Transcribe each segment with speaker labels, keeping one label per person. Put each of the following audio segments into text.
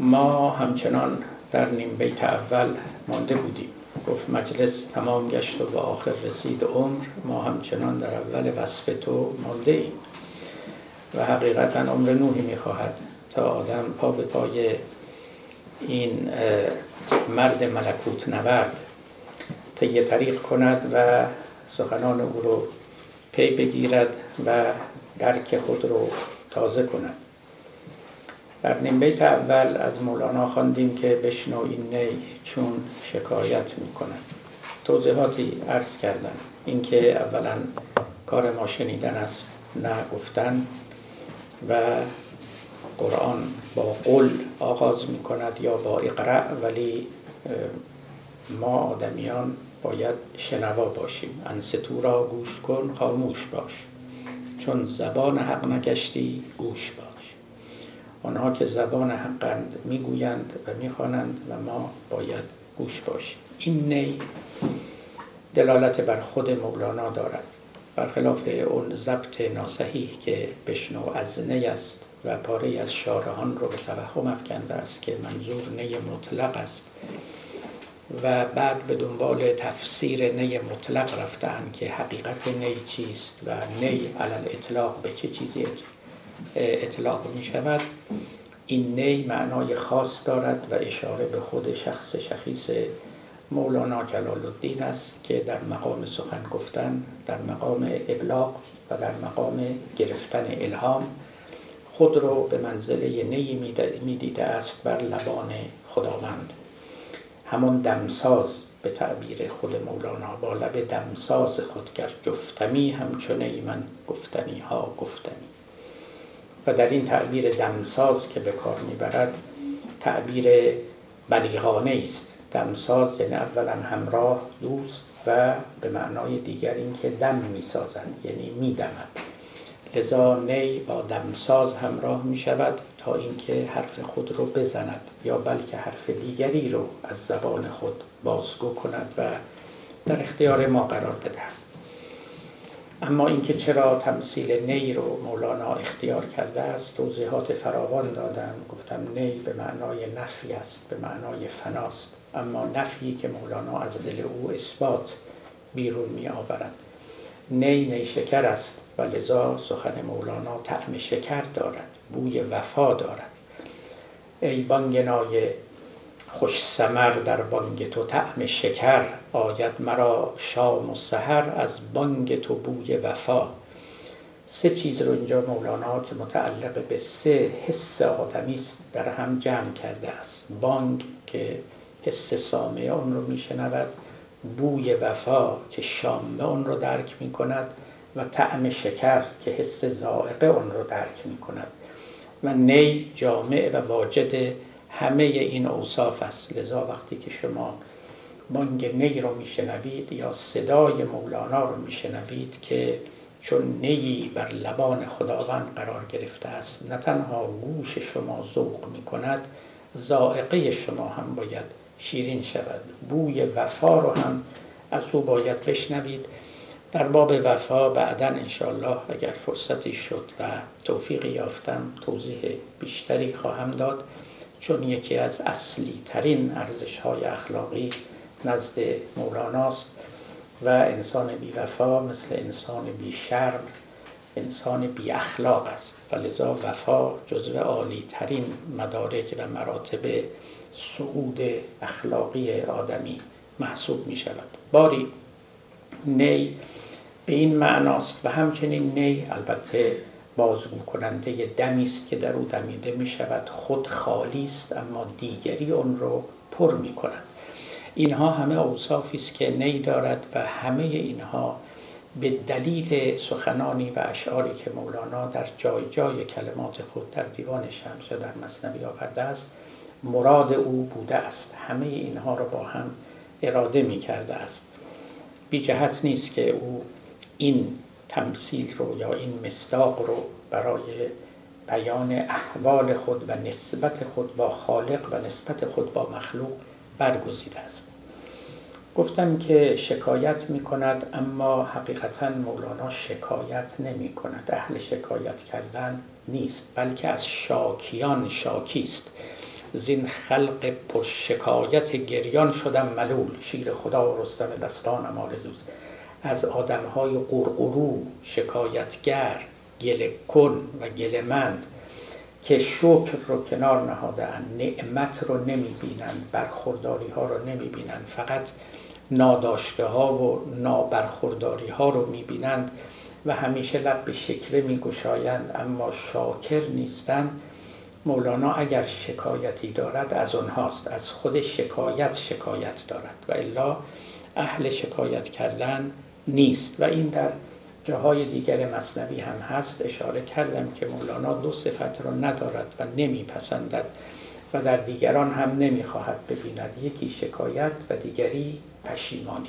Speaker 1: ما همچنان در نیم بیت اول مانده بودیم. گفت مجلس تمام گشت و به آخر رسید عمر ما همچنان در اول وصف تو مانده ایم. و حقیقتا عمر نوحی می‌خواهد تا آدم پا به پای این مرد ملکوت نورد طی طریق کند و سخنان او رو پی بگیرد و درک خود رو تازه کند. در نیم بیت اول از مولانا خواندیم که بشنو این نی چون شکایت می کند توضیحاتی عرض کردم. اینکه اولا کار ما شنیدن است نه گفتن. و قرآن با قل آغاز می کند یا با اقرع ولی ما آدمیان باید شنوا باشیم. انستو را گوش کن خاموش باش. چون زبان حق نگشتی گوش باش. آنها که زبان حقند می‌گویند و می‌خوانند و ما باید گوش باشیم. این نی دلالت بر خود مولانا دارد. برخلاف اون ضبط ناسحیح که بشنو از نی است و پاره از شارهان رو به توهم افکنده است که منظور نی مطلق است و بعد به دنبال تفسیر نی مطلق رفتن که حقیقت نی چیست و نی علل اطلاق به چه چیزی اطلاق می شود. این نی معنای خاص دارد و اشاره به خود شخص شخیص مولانا جلال الدین است که در مقام سخن گفتن در مقام ابلاغ و در مقام گرفتن الهام خود رو به منزله نی می‌دیده است بر لبان خداوند. همون دمساز به تعبیر خود مولانا با لب دمساز خود گر جفتمی همچون من گفتنی ها گفتنی. و در این تعبیر دمساز که به کار می‌برد تعبیر بلیغانه است. دمساز یعنی اولا همراه دوست و به معنای دیگر اینکه دم می‌سازند یعنی میدمد. لذا نی با دمساز همراه می شود تا اینکه حرف خود رو بزند یا بلکه حرف دیگری رو از زبان خود بازگو کند و در اختیار ما قرار بدهد. اما اینکه چرا تمثیل نی رو مولانا اختیار کرده است توضیحات فراوان دادم. گفتم نی به معنای نفی است به معنای فناست اما نفی که مولانا از دل او اثبات بیرون می آورد نی نی شکر است و لذا سخن مولانا طعم شکر دارد بوی وفا دارد. ای بانگنای خوش سمر در بانگ تو طعم شکر آید مرا شام و سحر از بانگ تو بوی وفا. سه چیز رو اینجا مولانا که متعلق به سه حس آدمی است در هم جمع کرده است. بانگ که حس سامعه اون رو میشنود بوی وفا که شامه اون رو درک می کند و طعم شکر که حس زائقه اون رو درک می کند و نی جامع و واجد همه این اوصاف است. لذا وقتی که شما بانگ نی رو میشنوید یا صدای مولانا رو میشنوید که چون نی بر لبان خداوند قرار گرفته است نه تنها گوش شما ذوق می کند زائقه شما هم باید شیرین شود. بوی وفا رو هم از او باید بشنوید. در باب وفا بعدا انشاءالله اگر فرصتی شد و توفیقی یافتم توضیح بیشتری خواهم داد. چون یکی از اصلی ترین ارزش های اخلاقی نزد مولاناست و انسان بی وفا مثل انسان بی شرم انسان بی اخلاق است. و لذا وفا جزو عالی ترین مدارج و مراتب صعود اخلاقی آدمی محسوب می شود باری نی به این معناست و همچنین نی البته بازگو کننده دمی است که در او دمیده می شود خود خالی است اما دیگری اون رو پر می کند اینها همه اوصافی است که نی دارد و همه اینها به دلیل سخنانی و اشعاری که مولانا در جای جای کلمات خود در دیوان شمس و در مصنوی آورده است مراد او بوده است. همه اینها را با هم اراده می کرده است. بی جهت نیست که او این تمثیل رو یا این مصداق رو برای بیان احوال خود و نسبت خود با خالق و نسبت خود با مخلوق برگزیده است. گفتم که شکایت می کند اما حقیقتا مولانا شکایت نمی کند اهل شکایت کردن نیست بلکه از شاکیان شاکی است. زین خلق پر شکایت گریان شدم ملول. شیر خدا و رستم دستانم آرزوست از آدم های قرقرو شکایتگر گله کن و گله مند که شکر رو کنار نهادن نعمت رو نمی بینند برخورداری ها رو نمی بینند فقط ناداشته ها و نابرخورداری ها رو می بینند و همیشه لب به شکوه می گشایند اما شاکر نیستند. مولانا اگر شکایتی دارد از آنهاست از خود شکایت شکایت دارد و الا اهل شکایت کردن نیست. و این در جاهای دیگر مصنوی هم هست. اشاره کردم که مولانا دو صفت را ندارد و نمیپسندد و در دیگران هم نمی‌خواهد ببیند. یکی شکایت و دیگری پشیمانی.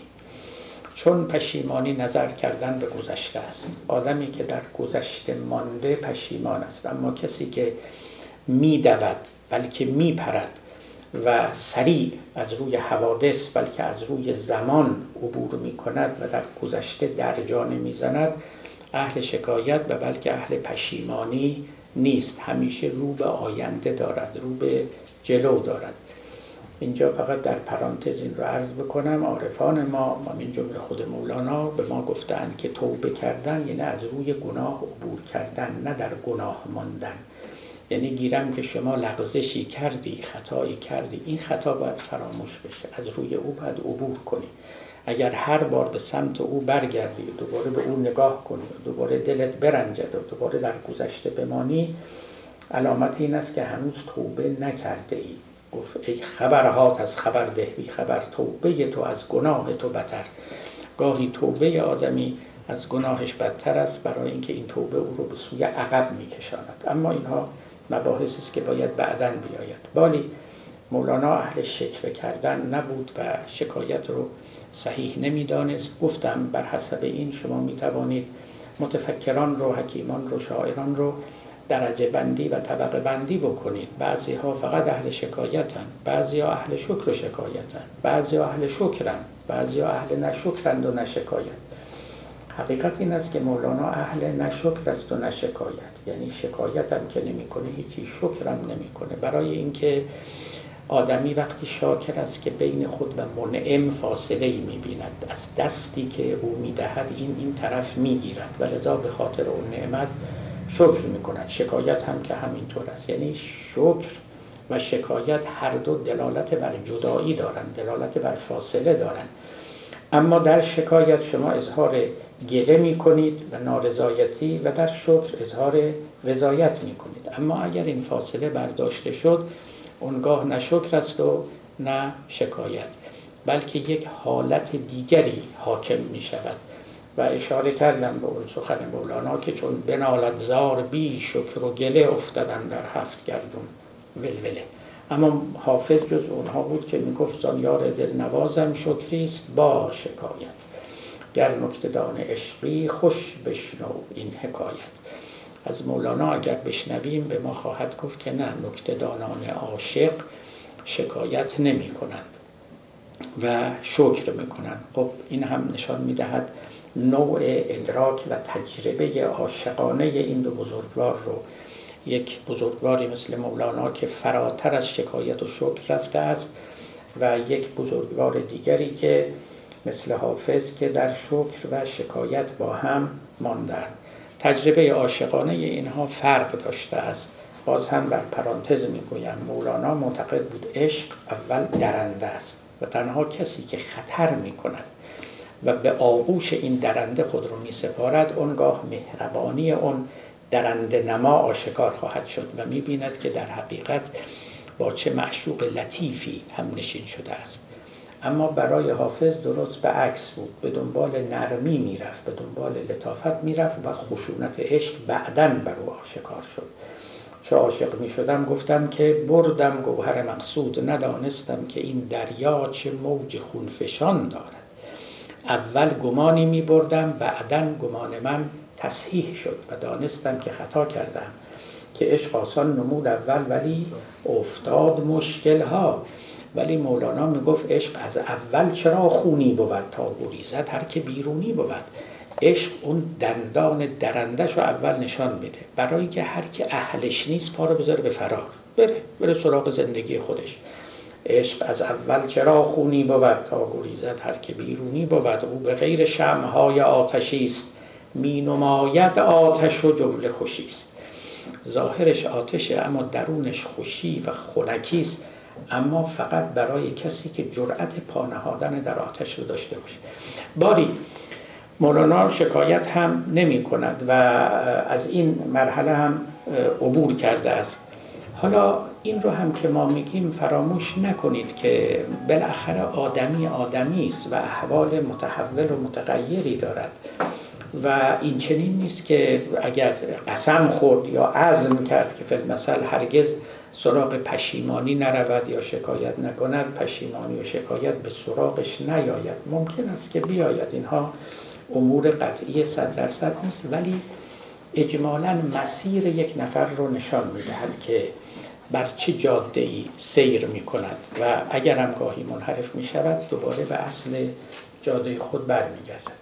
Speaker 1: چون پشیمانی نظر کردن به گذشته است. آدمی که در گذشته مانده پشیمان است. اما کسی که میدود بلکه میپرد و سریع از روی حوادث بلکه از روی زمان عبور می کند و در گذشته درجا می‌زند اهل شکایت و بلکه اهل پشیمانی نیست. همیشه رو به آینده دارد رو به جلو دارد. اینجا فقط در پرانتز این رو عرض بکنم. عارفان ما این جمله خود مولانا به ما گفتند که توبه کردن یعنی از روی گناه عبور کردن نه در گناه ماندن. یعنی گیرم که شما لغزشی کردی خطایی کردی. این خطا باید فراموش بشه. از روی او باید عبور کنی. اگر هر بار به سمت او برگردی و دوباره به او نگاه کنی و دوباره دلت برنجد و دوباره در گذشته بمانی علامت این است که هنوز توبه نکرده ای. گفت ای خبرهات از خبر ده بی خبر توبه تو از گناه تو بتر گاهی توبه آدمی از گناهش بدتر است برای اینکه این توبه او رو به سوی عقب میکشاند. اما اینها مباحثی است که باید بعدا بیاید. بالی مولانا اهل شکوه کردن نبود و شکایت رو صحیح نمی‌دانست. گفتم بر حسب این شما می توانید متفکران رو حکیمان رو شاعران رو درجه بندی و طبقه بندی بکنید. بعضی ها فقط اهل شکایتن بعضی ها اهل شکر و شکایتن بعضی ها اهل شکرن بعضی ها اهل نشکرند و نشکایت. حقیقت این است که مولانا اهل نشکر است و نشکایت یعنی شکایت هم که نمی‌کنه هیچی شکرم نمی‌کنه. برای اینکه آدمی وقتی شاکر است که بین خود و منعم فاصله ای می‌بیند از دستی که او می‌دهد این این طرف می‌گیرد. و لذا به خاطر اون نعمت شکر می‌کند. شکایت هم که همینطور است. یعنی شکر و شکایت هر دو دلالت بر جدایی دارند دلالت بر فاصله دارند. اما در شکایت شما اظهار گله می کنید و نارضایتی و در شکر اظهار رضایت می کنید اما اگر این فاصله برداشته شد اونگاه نه شکر است و نه شکایت بلکه یک حالت دیگری حاکم می شود و اشاره کردم به اون سخن مولانا که چون بنالد زار بی شکر و گله افتادن در هفت گردون ولوله. اما حافظ جز اونها بود که می‌گفت یار دل نوازم شکریست با شکایت. گر نکتدان عشقی خوش بشنو این حکایت. از مولانا اگر بشنویم به ما خواهد گفت که نه نکتدانان عاشق شکایت نمی کنند و شکر می‌کنند خب این هم نشان می‌دهد نوع ادراک و تجربه عاشقانه این دو بزرگوار رو. یک بزرگواری مثل مولانا که فراتر از شکایت و شکر رفته است و یک بزرگوار دیگری که مثل حافظ که در شکر و شکایت با هم ماندند. تجربه عاشقانه اینها فرق داشته است. باز هم بر پرانتز می‌گویم مولانا معتقد بود عشق اول درنده است و تنها کسی که خطر می کند و به آغوش این درنده خود رو می سپارد اونگاه مهربانی اون درنده نما آشکار خواهد شد و می بیند که در حقیقت با چه معشوق لطیفی هم نشین شده است. اما برای حافظ درست به عکس بود. به دنبال نرمی می‌رفت به دنبال لطافت می‌رفت و خشونت عشق بعدا بر او آشکار شد. چه عاشق می شدم گفتم که بردم گوهر مقصود. ندانستم که این دریا چه موج خونفشان دارد. اول گمانی می بردم بعدا گمان من تصحیح شد و دانستم که خطا کردم. که عشق آسان نمود اول ولی افتاد مشکل ها ولی مولانا می‌گفت عشق از اول چرا خونی بود تا گریزد هر که بیرونی بود. عشق اون دندان درندش رو اول نشان میده. برای که هر که اهلش نیست پا رو بذاره به فرار. بره بره سراغ زندگی خودش. عشق از اول چرا خونی بود تا گریزد هر که بیرونی بود. او به غیر شمهای آتشی است. می نماید آتش و جمله خوشی است. ظاهرش آتشه اما درونش خوشی و خنکی است. اما فقط برای کسی که جرأت پانهادن در آتش رو داشته باشه. باری مولانا شکایت هم نمی کند و از این مرحله هم عبور کرده است. حالا این رو هم که ما میگیم فراموش نکنید که بالاخره آدمی آدمی است و احوال متحول و متغیری دارد. و این چنین نیست که اگر قسم خورد یا عزم کرد که فیلمسل هرگز سراغ پشیمانی نرود یا شکایت نکند پشیمانی و شکایت به سراغش نیاید. ممکن است که بیاید. اینها امور قطعی صد درصد نیست ولی اجمالا مسیر یک نفر رو نشان می‌دهد که بر چه جاده ای سیر می کند و اگر هم گاهی منحرف می شود دوباره به اصل جاده خود برمیگردد.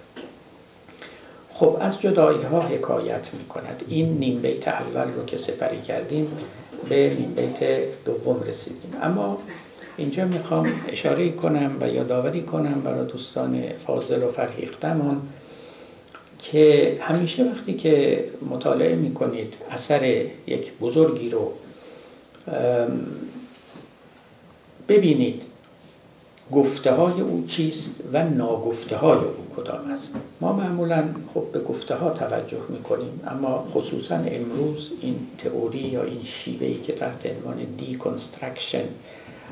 Speaker 1: خب از جدایی ها حکایت می کند این نیم بیت اول رو که سپری کردیم به نیم بیت دوم رسیدیم. اما اینجا می‌خوام اشاره کنم و یادآوری کنم برای دوستان فاضل و فرهیختمون که همیشه وقتی که مطالعه می‌کنید اثر یک بزرگی رو ببینید گفته های او چیست و ناگفته های او کدام است؟ ما معمولا خب به گفته ها توجه می‌کنیم اما خصوصا امروز این تئوری یا این شیوهی که تحت عنوان deconstruction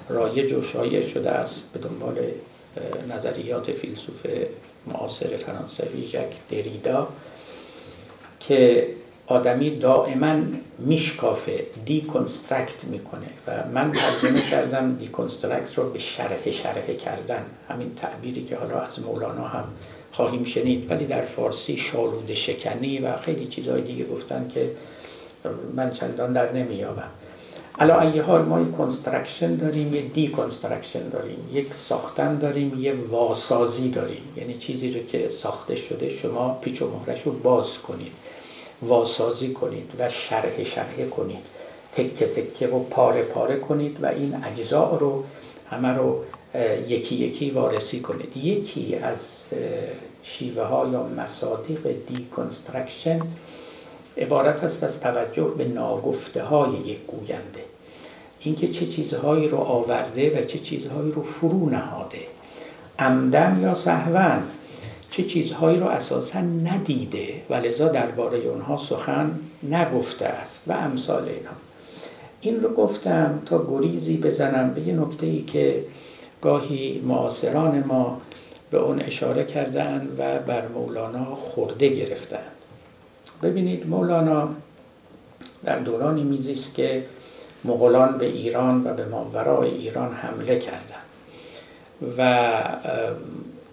Speaker 1: رایج و شایع شده است به دنبال نظریات فیلسوف معاصر فرانسوی جک دریدا که آدمی دائما میشکافه deconstruct می‌کنه و من ترجمه کردم deconstruct رو به شرحه شرحه کردن. همین تعبیری که حالا از مولانا هم خواهیم شنید. ولی در فارسی شالوده شکنی و خیلی چیزهای دیگه گفتن که من چندان در نمی‌یابم. علی ای حال ما یک construction داریم یه deconstruction داریم یک ساختن داریم یه واسازی داریم. یعنی چیزی رو که ساخته شده شما پیچ و مهره‌ش رو باز کنید. واسازی کنید و شرحه شرحه کنید. تکه تکه و پاره پاره کنید و این اجزا رو همه رو یکی یکی وارسی کنید. یکی از شیوه ها یا مصادیق deconstruction عبارت است از توجه به ناگفته های یک گوینده. اینکه چه چیزهایی رو آورده و چه چیزهایی رو فرو نهاده. عمدا یا سهوا چه چیزهایی رو اساسا ندیده و لذا درباره اونها سخن نگفته است و امثال اینها این رو گفتم تا گریزی بزنم به یه نکته ای که گاهی معاصران ما به اون اشاره کردن و بر مولانا خورده گرفتن ببینید مولانا در دورانی میزیست که مغولان به ایران و به ماورای ایران حمله کردند و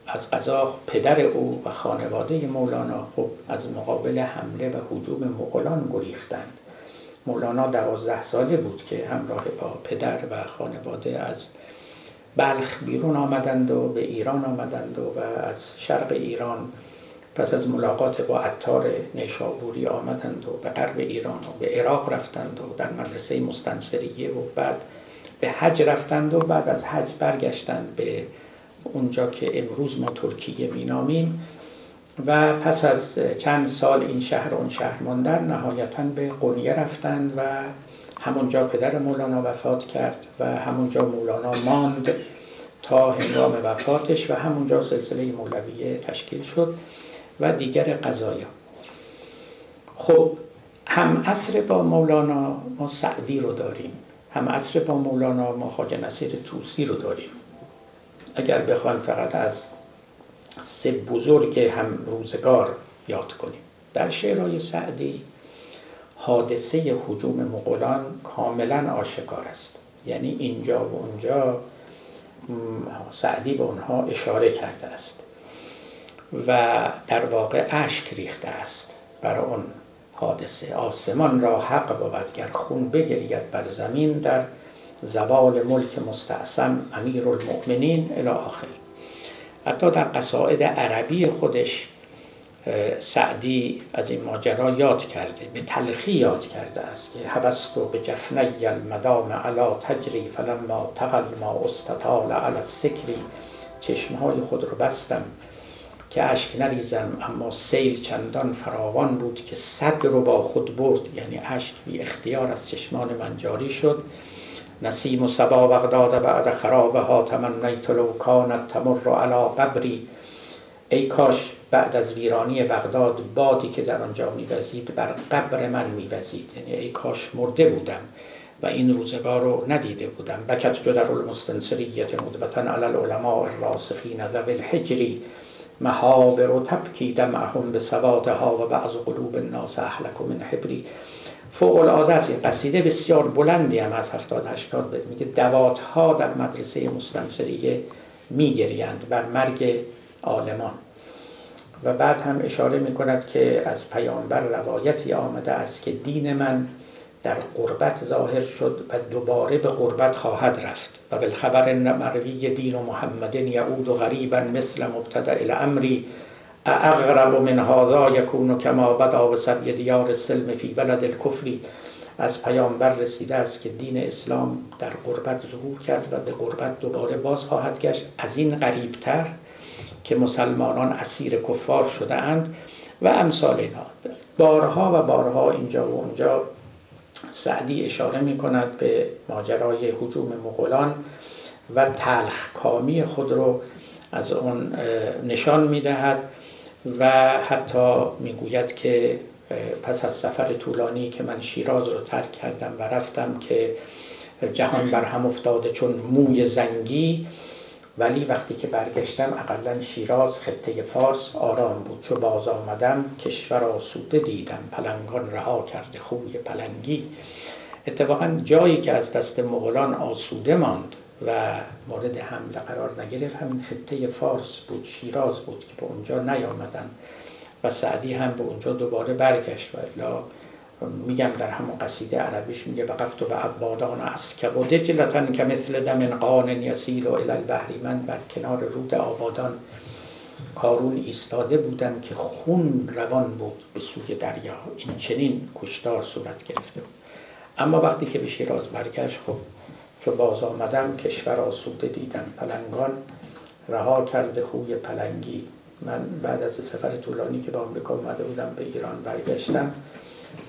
Speaker 1: از قضا پدر او و خانواده مولانا خب از مقابل حمله و حجوم مغولان گریختند. مولانا دوازده ساله بود که همراه با پدر و خانواده از بلخ بیرون آمدند و به ایران آمدند و, از شرق ایران پس از ملاقات با عطار نیشابوری آمدند و به غرب ایران و به عراق رفتند و در مدرسه مستنصریه و بعد به حج رفتند و بعد از حج برگشتند به اونجا که امروز ما ترکیه مینامیم. و پس از چند سال این شهر اون شهر ماندن نهایتا به قونیه رفتند و همونجا پدر مولانا وفات کرد و همونجا مولانا ماند تا هنگام وفاتش و همونجا سلسله مولویه تشکیل شد و دیگر قضایا. خب هم عصر با مولانا ما سعدی رو داریم هم عصر با مولانا ما خواجه نصیر توسی رو داریم. اگر بخوایم فقط از سه بزرگ هم روزگار یاد کنیم. در شعرهای سعدی حادثه حجوم مغولان کاملا آشکار است. یعنی اینجا و اونجا سعدی به اونها اشاره کرده است و در واقع اشک ریخته است برای اون حادثه. آسمان را حق بود گر خون بگرید بر زمین در زوال ملک مستعصم امیر المؤمنین آخر حتی در قصائد عربی خودش سعدی از این ماجرا یاد کرده به تلخی یاد کرده است که حبست به جفنی المدام علا تجری فلما تقل ما استطال علا السکری. چشمهای خود رو بستم که اشک نریزم اما سیل چندان فراوان بود که صد رو با خود برد. یعنی اشک بی اختیار از چشمان من جاری شد. نسیم و سبا بغداد بعد خرابها تمنیت لو کانت تمر علا قبری. ای کاش بعد از ویرانی بغداد بادی که در آنجا میوزید بر قبر من میوزید. یعنی ای کاش مرده بودم و این روزگار رو ندیده بودم. بکت جدر المستنصریت مدبتن علی العلماء الراسخین ذوی الحجری محابر و تبکی دمعهم به سوادها و بعض قلوب الناس احلک من حبری. فوق العاده است قصیده بسیار بلندی هم از 70 80 میگه. دوات ها در مدرسه مستنصریه میگریند بر مرگ عالمان. و بعد هم اشاره می کند که از پیامبر روایتی آمده است که دین من در قربت ظاهر شد و دوباره به قربت خواهد رفت. و بالخبر مروی دین و محمد یعود و غریبا مثل مبتدع الامری اغرب من هذا یکون کما بدا و سبی دیار السلم فی بلد الکفری از پیامبر رسیده است که دین اسلام در قربت ظهور کرد و به قربت دوباره باز خواهد گشت. از این غریبتر که مسلمانان اسیر کفار شده اند و امثال اینا. بارها و بارها اینجا و اونجا سعدی اشاره می کند به ماجرای حجوم مغولان و تلخ کامی خود رو از اون نشان می دهد. و حتی می‌گوید که پس از سفر طولانی که من شیراز رو ترک کردم و رفتم که جهان بر هم افتاده چون موی زنگی ولی وقتی که برگشتم اقلا شیراز خطه فارس آرام بود. چو باز آمدم کشور آسوده دیدم پلنگان رها کرده خوی پلنگی. اتفاقا جایی که از دست مغولان آسوده ماند و مورد حمله قرار نگرفت. همین خطه فارس بود شیراز بود که به اونجا نیامدن و سعدی هم به اونجا دوباره برگشت و میگم در همون قصیده عربیش میگه وقفت به عبادان اسکب و دجلتن که مثل دم قان یسیل و الالبحری من بر کنار رود آبادان کارون ایستاده بودم که خون روان بود به سوی دریا. این چنین کشتار صورت گرفته بود. اما وقتی که به شیراز برگشت خب چو باز آمدم کشور آسوده دیدم پلنگان رها کرده خوی پلنگی. من بعد از سفر طولانی که به آمریکا اومده بودم به ایران برگشتم.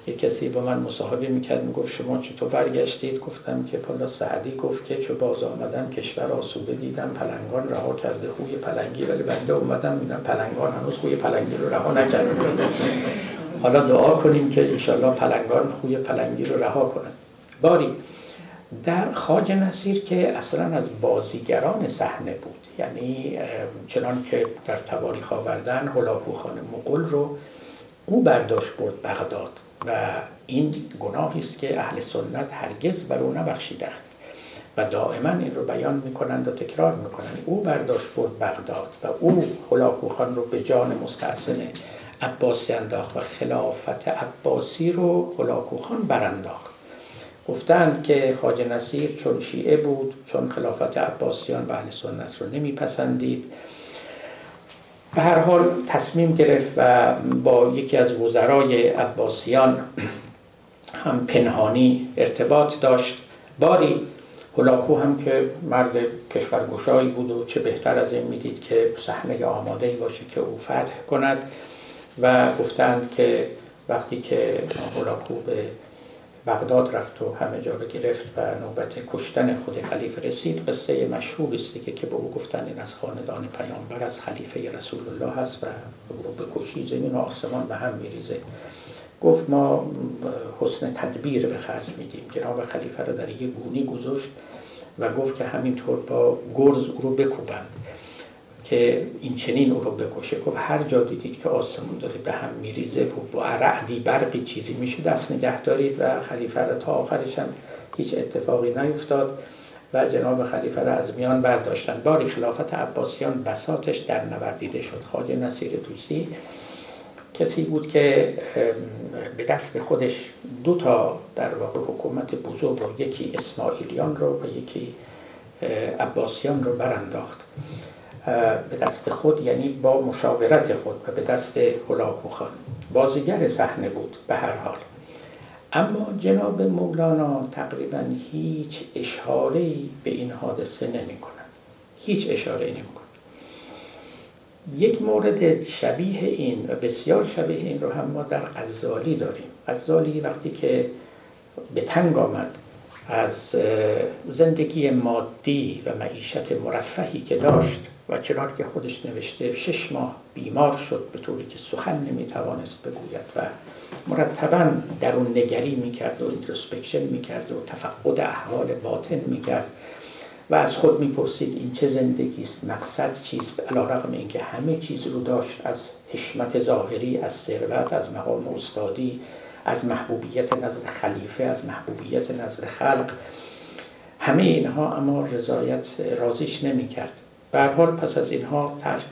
Speaker 1: یک کسی با من مصاحبه می‌کرد می‌گفت شما چطور برگشتید؟ گفتم که پالا سعدی گفت که چو باز آمدم کشور آسوده دیدم پلنگان رها کرده خوی پلنگی. ولی بنده اومدم دیدم پلنگان هنوز خوی پلنگی رو رها نکرده حالا دعا کنیم که انشالله پلنگان خوی پلنگی رو رها کنن. باری. در خاج نصیر که اصلا از بازیگران صحنه بود. یعنی چنان که در تواریخ آوردن هلاکوخان مقل رو او برداشت برد بغداد و این گناهی است که اهل سنت هرگز بر او نبخشیدند و دائما این رو بیان می‌کنند و تکرار می‌کنند. او برداشت برد بغداد و او هلاکوخان رو به جان مستحسن عباسی انداخت و خلافت عباسی رو هلاکوخان برانداخت. گفتند که خاج نصیر چون شیعه بود چون خلافت عباسیان و اهل سنت رو نمیپسندید. به هر حال تصمیم گرفت و با یکی از وزرای عباسیان هم پنهانی ارتباط داشت. باری هلاکو هم که مرد کشورگشایی بود و چه بهتر از این می‌دید که صحنه آماده ای باشه که او فتح کند. و گفتند که وقتی که هلاکو به بغداد رفت و همه جا رو گرفت و نوبت کشتن خود خلیفه رسید. قصه مشهور است دیگه که به او گفتن این از خاندان پیامبر از خلیفه رسول الله هست و او به کشی زمین و آسمان به هم میریزه. گفت ما حسن تدبیر به خرج میدیم. جناب خلیفه رو در یک گونی گذاشت و گفت که همینطور با گرز او رو بکوبند. که این چنین او رو بکشه. گفت هر جا دیدید که آسمون داره به هم میریزه و با رعدی برقی چیزی میشه دست نگه دارید و خلیفه را تا آخرش هم هیچ اتفاقی نیفتاد و جناب خلیفه را از میان برداشتن. باری خلافت عباسیان بساتش در نوردیده شد. خاج نصیر توسی کسی بود که به دست خودش دو تا در واقع حکومت بزرگ رو یکی اسماعیلیان رو و یکی عباسیان رو برانداخت. به دست خود یعنی با مشاورت خود و به دست هلاکو خان. بازیگر صحنه بود به هر حال. اما جناب مولانا تقریبا هیچ اشاره به این حادثه نمی کند. هیچ اشاره نمی کند. یک مورد شبیه این و بسیار شبیه این رو هم ما در غزالی داریم. غزالی وقتی که به تنگ آمد از زندگی مادی و معیشت مرفهی که داشت و چنان که خودش نوشته شش ماه بیمار شد به طوری که سخن نمی‌توانست بگوید و مرتبا درون نگری می‌کرد و introspection می‌کرد و تفقد احوال باطن می‌کرد و از خود می‌پرسید این چه زندگی است مقصد چیست؟ علی رغم اینکه همه چیز رو داشت از حشمت ظاهری از ثروت از مقام استادی از محبوبیت نزد خلیفه از محبوبیت نزد خلق. همه اینها اما رضایت رازیش نمی‌کرد. به حال پس از اینها ترک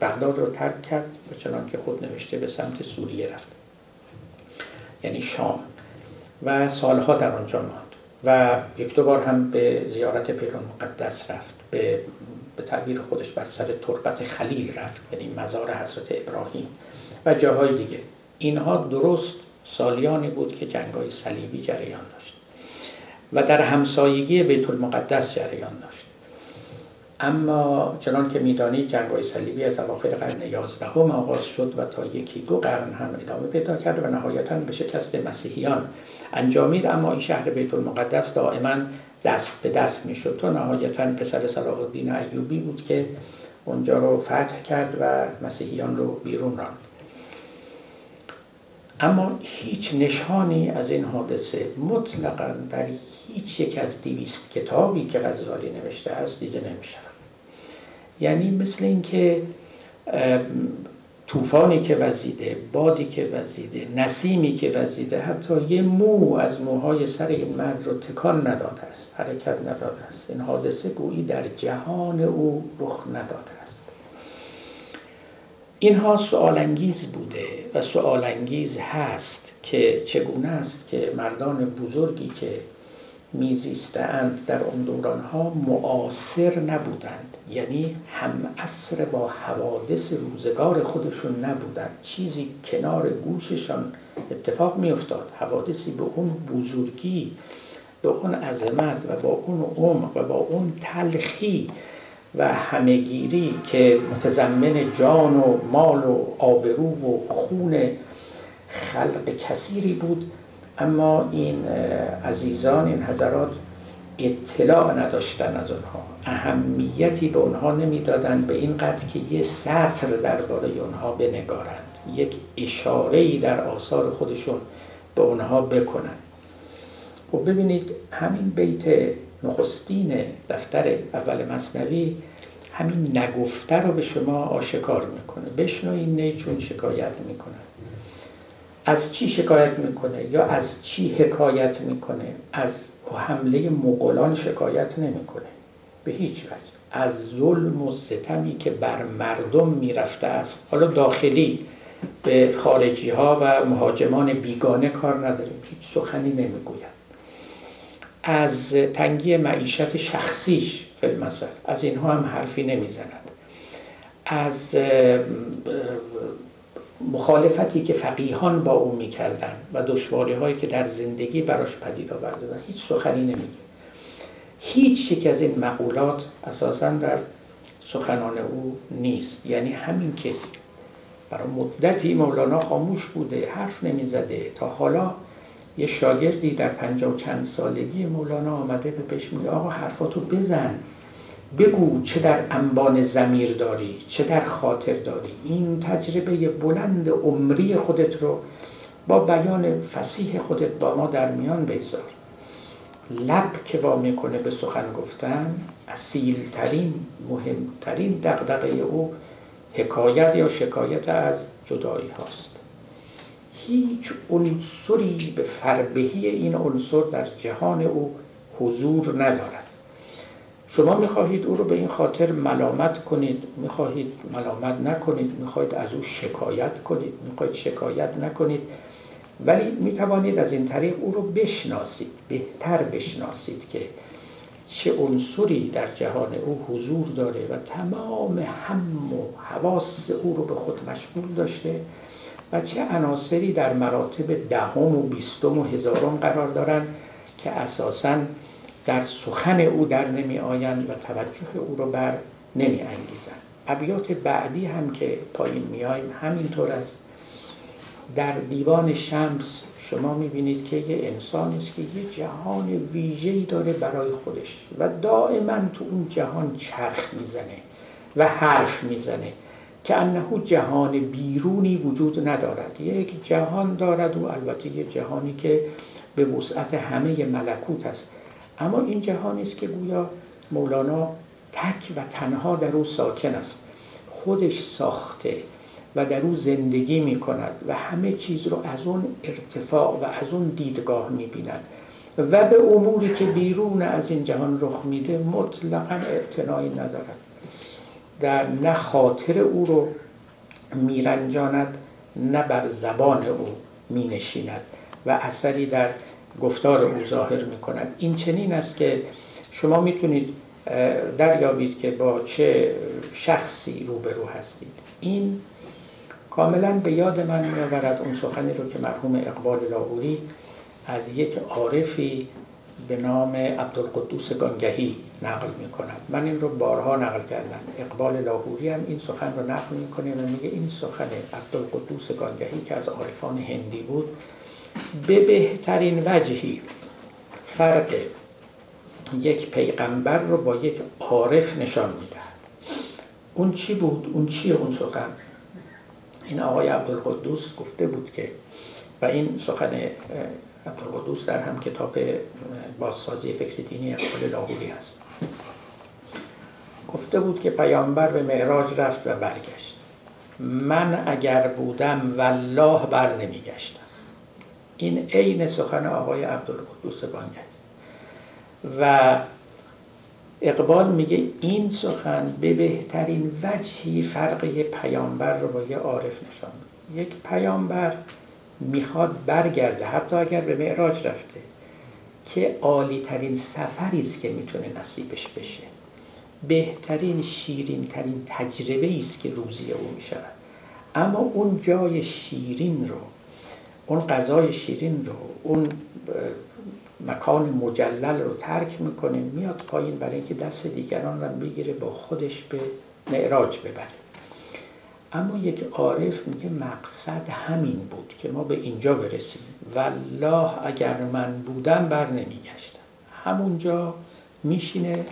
Speaker 1: بغداد رو ترک کرد و چنان که خود نوشته به سمت سوریه رفت. یعنی شام. و سالها در آنجا ماند. و یک دو بار هم به زیارت پیرون مقدس رفت. به به تعبیر خودش بر سر تربت خلیل رفت یعنی مزار حضرت ابراهیم و جاهای دیگه. اینها درست سالیانی بود که جنگای صلیبی جریان داشت. و در همسایگی بیت المقدس جریان داشت. اما چنان که می‌دانید جنگ صلیبی از اواخر قرن یازدهم آغاز شد و تا یکی دو قرن هم ادامه پیدا کرد و نهایتا به شکست مسیحیان انجامید. اما این شهر بیت المقدس دائما دست به دست می‌شد تا نهایتا پسر صلاح الدین ایوبی بود که اونجا رو فتح کرد و مسیحیان رو بیرون راند. اما هیچ نشانی از این حادثه مطلقا در هیچ یک از دیویست کتابی که غزالی نوشته است دیده نمی یعنی مثل اینکه طوفانی که وزیده بادی که وزیده نسیمی که وزیده حتی یه مو از موهای سر این مرد رو تکان نداده است حرکت نداده است. این حادثه گویی در جهان او رخ نداده است. اینها سوالانگیز بوده و سوالانگیز هست که چگونه است که مردان بزرگی که میزیستند در اون دوران ها معاصر نبودند. یعنی هم اصر با حوادث روزگار خودشون نبودند چیزی کنار گوششان اتفاق میافتاد. حوادثی به اون بزرگی به اون عظمت و با اون عمق و با اون تلخی و همهگیری که متضمن جان و مال و آبرو و خون خلق کثیری بود. اما این عزیزان این حضرات اطلاع نداشتن از اونها اهمیتی به اونها نمی‌دادند به این قدر که یه سطر درباره اونها بنگارند. یک اشاره در آثار خودشون به اونها بکنند و خب ببینید همین بیت نخستین دفتر اول مصنوی همین نگفته رو به شما آشکار می‌کنه. بشنوین نه چون شکایت می‌کنه. از چی شکایت می‌کنه یا از چی حکایت می‌کنه؟ از حمله مغولان شکایت نمی‌کنه. به هیچ وجه. از ظلم و ستمی که بر مردم می‌رفته است. حالا داخلی به خارجی ها و مهاجمان بیگانه کار نداریم. هیچ سخنی نمی‌گوید از تنگی معیشت شخصیش فیلمسل از اینها هم حرفی نمی‌زند. از مخالفتی که فقیهان با او می‌کردن و دشواری هایی که در زندگی براش پدید آورده هیچ سخنی نمیگه هیچ یک از این مقولات اساسا در سخنان او نیست. یعنی همین کست برای مدتی مولانا خاموش بوده حرف نمی‌زده. تا حالا یه شاگردی در پنجاه و چند سالگی مولانا آمده به پیش میگه آقا حرفاتو بزن. بگو چه در انبان زمیر داری چه در خاطر داری. این تجربه بلند عمری خودت رو با بیان فسیح خودت با ما در میان بگذار. لب که وا می‌کنه به سخن گفتن اصیلترین مهمترین دقدقه او حکایت یا شکایت از جدایی هاست. هیچ عنصری به فربهی این عنصر در جهان او حضور ندارد. شما می‌خواهید او رو به این خاطر ملامت کنید می‌خواهید ملامت نکنید می‌خواهید از او شکایت کنید می‌خواهید شکایت نکنید. ولی می‌توانید از این طریق او رو بشناسید بهتر بشناسید که چه عنصری در جهان او حضور داره و تمام هم و حواس او رو به خود مشغول داشته و چه عناصری در مراتب دهم و بیستم و هزارم قرار دارند که اساساً در سخن او در نمی آیند و توجه او رو بر نمی انگیزن ابیات بعدی هم که پایین میایم همینطور است. در دیوان شمس شما می‌بینید که یه انسانی است که یه جهان ویژه‌ای داره برای خودش و دائما تو اون جهان چرخ می‌زنه و حرف می‌زنه که انه جهان بیرونی وجود ندارد. یک جهان دارد و البته یه جهانی که به وسعت همه ملکوت است. اما این جهانی است که گویا مولانا تک و تنها در او ساکن است. خودش ساخته. و در او زندگی می کند و همه چیز رو از اون ارتفاع و از اون دیدگاه می بیند و به اموری که بیرون از این جهان رخ میده مطلقا اعتنایی ندارد. در نه خاطر او رو میرنجاند نه بر زبان او می نشیند و اثری در گفتار او ظاهر می کند این چنین است که شما می‌تونید دریابید که با چه شخصی روبرو هستید. این کاملا به یاد من میآورد اون سخنی رو که مرحوم اقبال لاهوری از یک عارفی به نام عبدالقدوس گانگهی نقل می کند من این رو بارها نقل کردم اقبال لاهوری هم این سخن رو نقل می‌کنه و میگه این سخن عبدالقدوس گانگهی که از عارفان هندی بود به بهترین وجهی فرق یک پیغمبر رو با یک عارف نشان می‌دهد اون چی بود؟ اون چیه اون سخن؟ این آقای عبدالقدوس گفته بود که و این سخن عبدالقدوس در هم کتاب بازسازی فکر دینی اقبال لاهوری هست. گفته بود که پیامبر به معراج رفت و برگشت. من اگر بودم والله بر نمیگشتم. این عین سخن آقای عبدالقدوس بانگه و اقبال میگه این سخن به بهترین وجهی فرق یه پیامبر رو با یه عارف نشان میده یک پیامبر می‌خواد برگرده حتی اگر به معراج رفته که عالی ترین سفری است که می‌تونه نصیبش بشه. بهترین شیرین ترین تجربه است که روزی او می‌شود. اما اون جای شیرین رو اون غذای شیرین رو اون مکان مجلل رو ترک می‌کنه میاد پایین برای اینکه دست دیگران رو بگیره با خودش به معراج ببره. اما یک عارف میگه مقصد همین بود که ما به اینجا برسیم. والله اگر من بودم بر نمیگشتم. همونجا میشینه.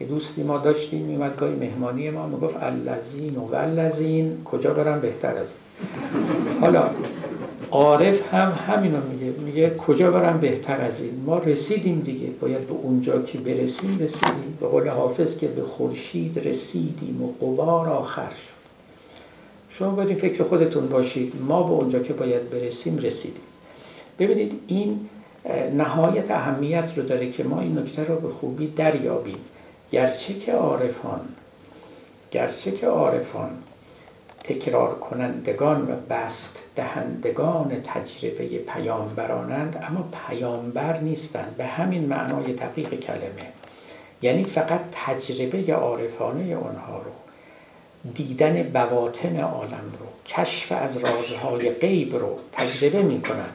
Speaker 1: یه دوستی ما داشتیم میمد گاهی مهمانی ما می‌گفت اللذین و ولذین کجا برم بهتر از این؟ حالا عارف هم همینو میگه. میگه کجا برم بهتر از این؟ ما رسیدیم دیگه. باید به اونجا که برسیم رسیدیم. به قول حافظ که به خورشید رسیدیم و قبار آخر شد. شما باید فکر خودتون باشید. ما به اونجا که باید برسیم رسیدیم. ببینید این نهایت اهمیت رو داره که ما این نکته رو به خوبی دریابیم. گرچه که عارفان گرچه که عارفان تکرار کنندگان و بست دهندگان تجربه پیامبرانند اما پیامبر نیستند. به همین معنای دقیق کلمه. یعنی فقط تجربه عارفانه آنها رو دیدن بواطن عالم رو کشف از رازهای غیب رو تجربه می کنند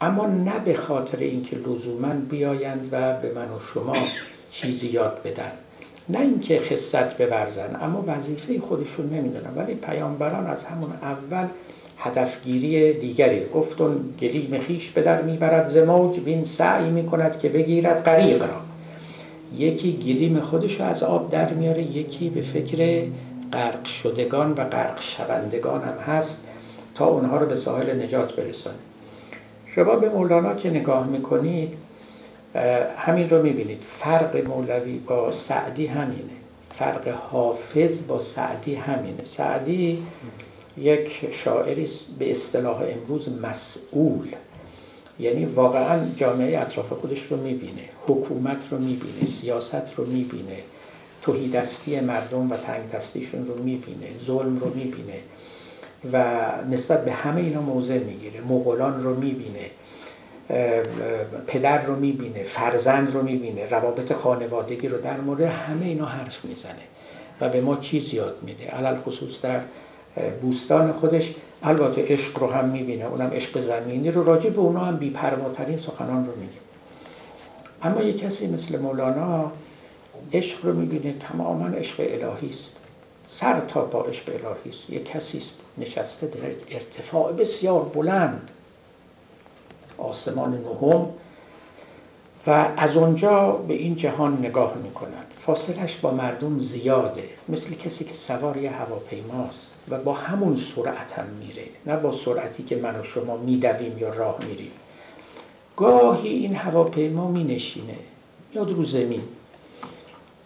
Speaker 1: اما نه به خاطر اینکه لزوما بیایند و به من و شما چیزی یاد بدن. نه اینکه خصت بورزن اما وظیفه خودشون نمی‌دونن. ولی پیامبران از همون اول هدفگیری دیگری گفتون گلیم خیش به در می‌برد زموج وین سعی می‌کند که بگیرد غریق را. یکی گلیم خودش از آب در میاره یکی به فکر غرق شدگان و غرق شوندگان هم هست تا اونها رو به ساحل نجات برسانه. شما به مولانا که نگاه می‌کنید همین رو می‌بینید. فرق مولوی با سعدی همینه. فرق حافظ با سعدی همینه. سعدی یک شاعری به اصطلاح امروز مسئول. یعنی واقعا جامعه اطراف خودش رو می‌بینه حکومت رو می‌بینه سیاست رو می‌بینه توهیدستی مردم و تنگ دستیشون رو می‌بینه ظلم رو می‌بینه و نسبت به همه اینا موضع می‌گیره مغولان رو می‌بینه. پدر رو می‌بینه فرزند رو می‌بینه روابط خانوادگی رو در مورد همه اینا حرف می‌زنه و به ما چیز یاد میده. علل خصوص در بوستان خودش البته عشق رو هم می‌بینه اونم عشق زمینی رو راجع به اونا هم بیپرواترین سخنان رو میگه. اما یک کسی مثل مولانا عشق رو می‌بینه تماما عشق الهی است. سر تا پا عشق الهی است. یک کسی است نشسته در ارتفاع بسیار بلند. آسمان نهم و از اونجا به این جهان نگاه می کند فاصلش با مردم زیاده مثل کسی که سوار یه هواپیماست و با همون سرعت هم میره نه با سرعتی که من و شما میدویم یا راه میریم. گاهی این هواپیما می نشینه میاد رو زمین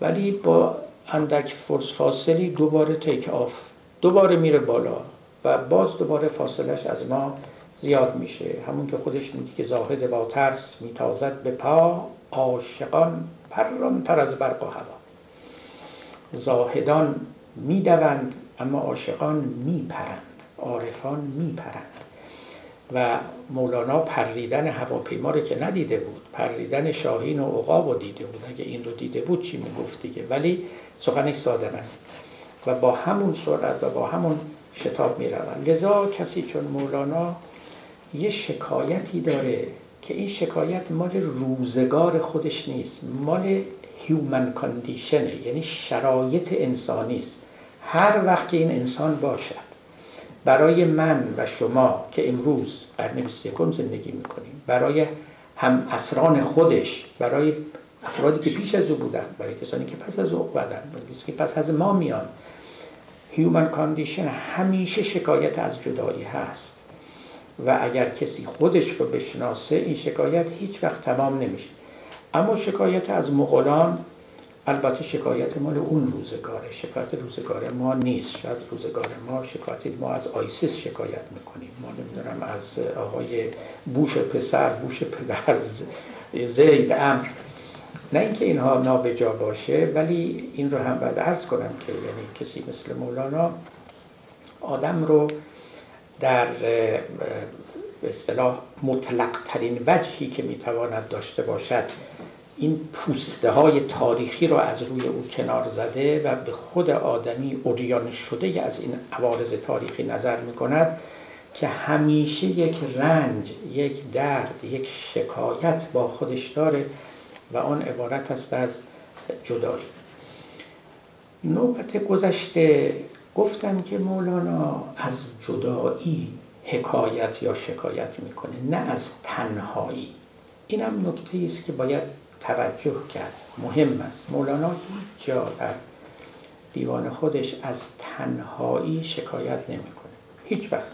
Speaker 1: ولی با اندک فاصلی دوباره تیک آف دوباره میره بالا و باز دوباره فاصلش از ما زیاد میشه. همون که خودش میگه که زاهد با ترس میتازد به پا عاشقان تر از برق و هوا. زاهدان می‌دوند اما عاشقان میپرند. عارفان میپرند. و مولانا پریدن هواپیما رو که ندیده بود پریدن شاهین و عقاب رو دیده بود. اگه این رو دیده بود چی می‌گفت دیگه؟ ولی سخنش ساده است. و با همون سرعت و با همون شتاب می‌روند. لذا کسی چون مولانا یه شکایتی داره که این شکایت مال روزگار خودش نیست مال هیومن کاندیشنه یعنی شرایط انسانی است. هر وقت که این انسان باشد برای من و شما که امروز قرن 21 زندگی می‌کنیم برای هم عصران خودش برای افرادی که پیش از او بودن برای کسانی که پس از او بودن برای کسانی که پس از ما میان human condition همیشه شکایت از جدایی هست. و اگر کسی خودش رو بشناسه این شکایت هیچ وقت تمام نمیشه. اما شکایت از مغولان البته شکایت مال اون روزگاره. شکایت روزگار ما نیست. شاید روزگار ما شکایت ما از آیسیس شکایت می‌کنیم. ما نمی‌دونم از آقای بوش پسر بوش پدر زید امر نه اینکه اینها نابجا باشه ولی این رو هم باید ارز کنم که یعنی کسی مثل مولانا آدم رو در به اصطلاح مطلق ترین وجهی که می‌تواند داشته باشد این پوسته های تاریخی را از روی او کنار زده و به خود آدمی اوریان شده از این عوارض تاریخی نظر می کند که همیشه یک رنج، یک درد، یک شکایت با خودش داره و آن عبارت است از جدایی. نوبت گذشته گفتم که مولانا از جدایی حکایت یا شکایت می‌کنه نه از تنهایی. اینم نکته است که باید توجه کرد. مهم است. مولانا هیچ جا در دیوان خودش از تنهایی شکایت نمی‌کنه. هیچ وقت.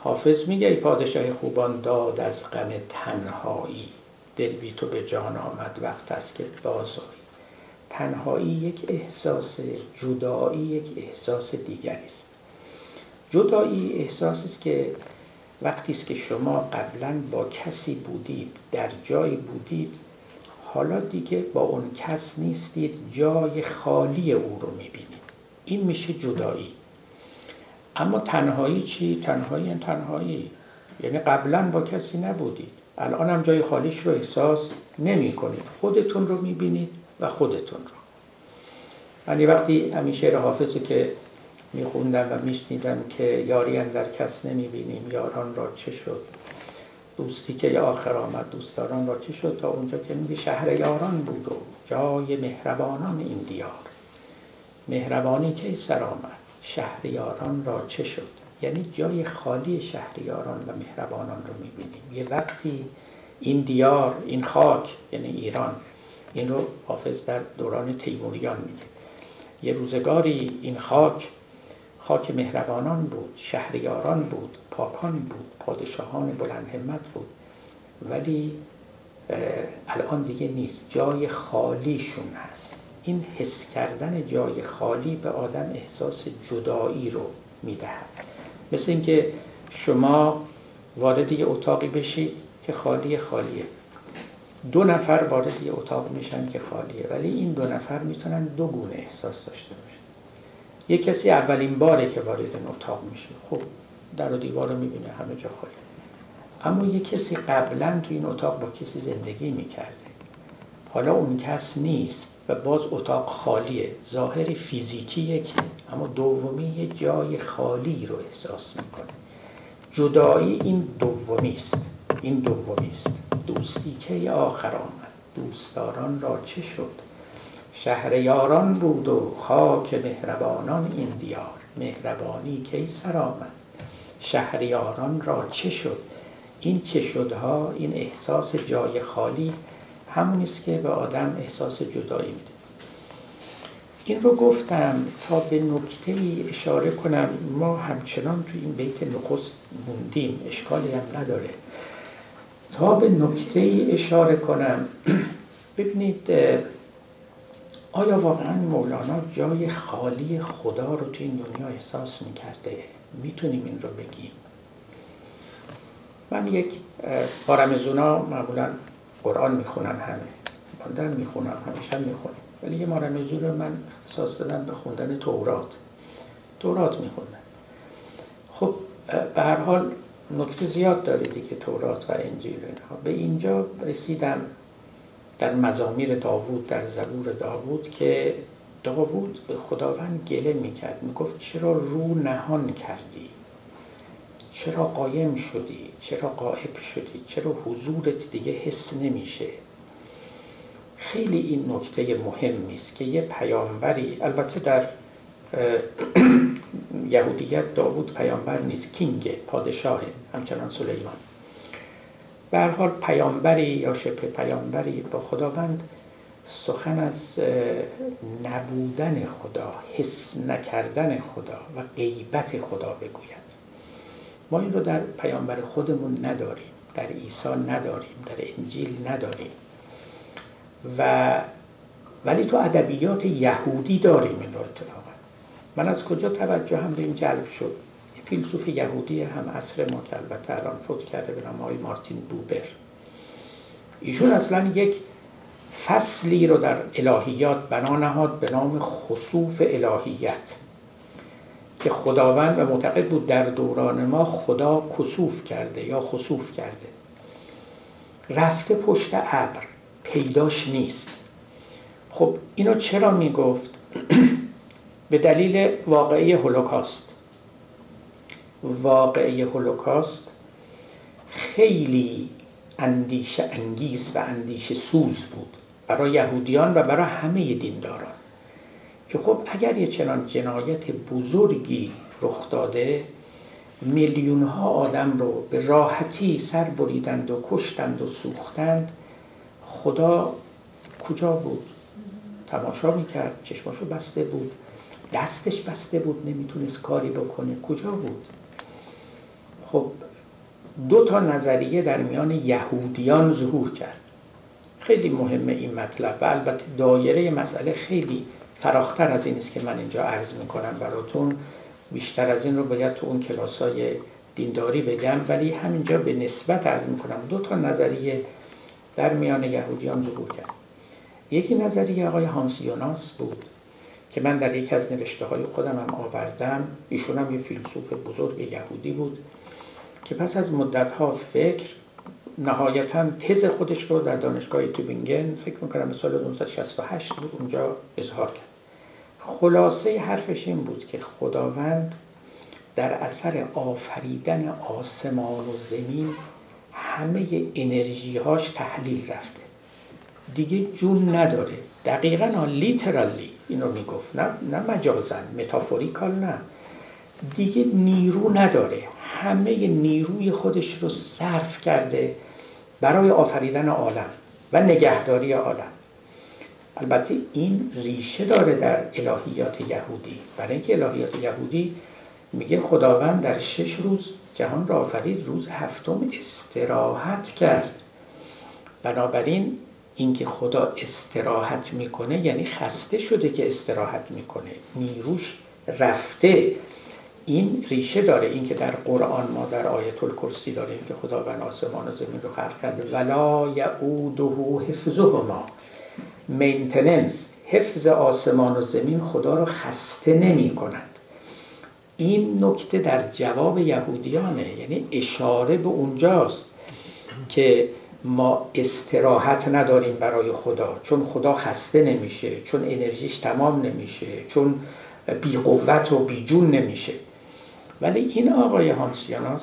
Speaker 1: حافظ میگه ای پادشاه خوبان داد از غم تنهایی. دل بی تو به جان آمد وقت است که بازایی تنهایی یک احساس جدایی یک احساس دیگری است. جدایی احساسی است که وقتی است که شما قبلا با کسی بودید در جایی بودید حالا دیگه با اون کس نیستید جای خالی او رو می‌بینید. این میشه جدایی. اما تنهایی چی؟ تنهایی یعنی تنهایی. یعنی قبلا با کسی نبودید. الان هم جای خالیش رو احساس نمی کنید خودتون رو می‌بینید. و خودتون رو. یعنی وقتی همین شعر حافظ که میخوندم و میشنیدم که یاری در کس نمی‌بینیم یاران را چه شد؟ دوستی که آخر آمد دوستداران را چه شد؟ تا اونجا که میگه شهر یاران بود و جای مهربانان این دیار. مهربانی کی سر آمد؟ شهریاران را چه شد؟ یعنی جای خالی شهریاران و مهربانان رو می‌بینیم. یه وقتی این دیار این خاک یعنی ایران این رو حافظ در دوران تیموریان میگه یه روزگاری این خاک خاک مهربانان بود شهریاران بود پاکان بود پادشاهان بلند همت بود. ولی الان دیگه نیست. جای خالیشون هست. این حس کردن جای خالی به آدم احساس جدایی رو می‌دهد. مثل اینکه شما وارد یه اتاقی بشید که خالی خالیه. دو نفر وارد یه اتاق میشن که خالیه ولی این دو نفر می‌تونن دو گونه احساس داشته باشن. یه کسی اولین باره که وارد این اتاق میشه خب در و دیوار رو می‌بینه همه جا خالی. اما یه کسی قبلا تو این اتاق با کسی زندگی می‌کرده. حالا اون کس نیست و باز اتاق خالیه. ظاهر فیزیکی یکی اما دومی یه جای خالی رو احساس می‌کنه. جدایی این دومی است این دومی است دوستی که آخر آمد؟ دوستداران را چه شد؟ شهر یاران بود و خاک مهربانان این دیار. مهربانی کی سر آمد؟ شهریاران را چه شد؟ این چه شدها؟ این احساس جای خالی همون است که به آدم احساس جدایی میده. این رو گفتم تا به نکته ای اشاره کنم. ما همچنان تو این بیت نخست موندیم. اشکالی هم نداره. تا به نکته ای اشاره کنم. ببینید آیا واقعا مولانا جای خالی خدا رو تو این دنیا احساس می‌کرده؟ می‌تونیم این رو بگیم. من یک پارمزونا معمولا قرآن می‌خونن همه ماندن می‌خونم همیشه می‌خونم. ولی یه مارمزون رو من اختصاص دادم به خوندن تورات. تورات می‌خونن خب به هر حال نکته زیاد داره دیگه تورات و انجیل اینها. به اینجا رسیدم در مزامیر داوود در زبور داوود که داوود به خداوند گله می‌کرد. می‌گفت چرا رو نهان کردی؟ چرا قایم شدی؟ چرا قائب شدی؟ چرا حضورت دیگه حس نمیشه؟ خیلی این نکته مهمی است که یه پیامبری البته در یهودیت داوود پیامبر نیست. کینگ پادشاه همچنان سلیمان. به حال پیامبری یا شبه پیامبری با خداوند سخن از نبودن خدا حس نکردن خدا و غیبت خدا بگوید. ما این رو در پیامبر خودمون نداریم در عیسی نداریم در انجیل نداریم. و ولی تو ادبیات یهودی داریم این رو اتفاقا من از کجا توجه هم به این جلب شد؟ فیلسوف یهودی هم عصر ما که البته الان فوت کرده به نام مارتین بوبر. ایشون اصلا یک فصلی رو در الهیات بنا نهاد به نام خصوف الهیت که خداوند و معتقد بود در دوران ما خدا کسوف کرده یا خصوف کرده. رفته پشت ابر پیداش نیست. خب اینو چرا می‌گفت؟ به دلیل واقعی هولوکاست. واقعی هولوکاست خیلی اندیشه انگیز و اندیشه سوز بود برای یهودیان و برای همه دینداران. که خب اگر یه چنان جنایت بزرگی رخ داده میلیون ها آدم رو به راحتی سر بریدند و کشتند و سوختند خدا کجا بود؟ تماشا می‌کرد چشماشو بسته بود. دستش بسته بود نمی‌تونست کاری بکنه. کجا بود؟ خب دو تا نظریه در میان یهودیان ظهور کرد. خیلی مهمه این مطلب و البته دایره مسئله خیلی فراختر از این است که من اینجا عرض می‌کنم براتون. بیشتر از این رو باید تو اون کلاس های دینداری بگم ولی همینجا به نسبت عرض می‌کنم دو تا نظریه در میان یهودیان ظهور کرد. یکی نظریه آقای هانس یوناس بود. که من در یکی از نوشته های خودم هم آوردم ایشون هم یه فیلسوف بزرگ یهودی بود که پس از مدت ها فکر نهایتا تز خودش رو در دانشگاه توبینگن فکر می‌کنم به سال 1968 بود اونجا اظهار کرد. خلاصه حرفش این بود که خداوند در اثر آفریدن آسمان و زمین همه انرژی هاش تحلیل رفته. دیگه جون نداره. دقیقا لیترالی اینو می‌گفت. نه, نه مجازن متافوریکال نه. دیگه نیرو نداره. همه نیروی خودش رو صرف کرده برای آفریدن عالم و نگهداری عالم. البته این ریشه داره در الهیات یهودی. برای اینکه الهیات یهودی میگه خداوند در شش روز جهان را آفرید روز هفتم استراحت کرد. بنابراین اینکه خدا استراحت می‌کنه یعنی خسته شده که استراحت می‌کنه نیروش رفته. این ریشه داره این که در قرآن ما در آیت الکرسی داریم که خداوند آسمان و زمین رو خلق کرده. ولا یعوده حفظهما. مینتننس حفظ آسمان و زمین خدا رو خسته نمی کند این نکته در جواب یهودیانه یعنی اشاره به اونجاست که ما استراحت نداریم برای خدا چون خدا خسته نمیشه چون انرژیش تمام نمیشه چون بی قوت و بی جون نمیشه. ولی این آقای هانسیاناس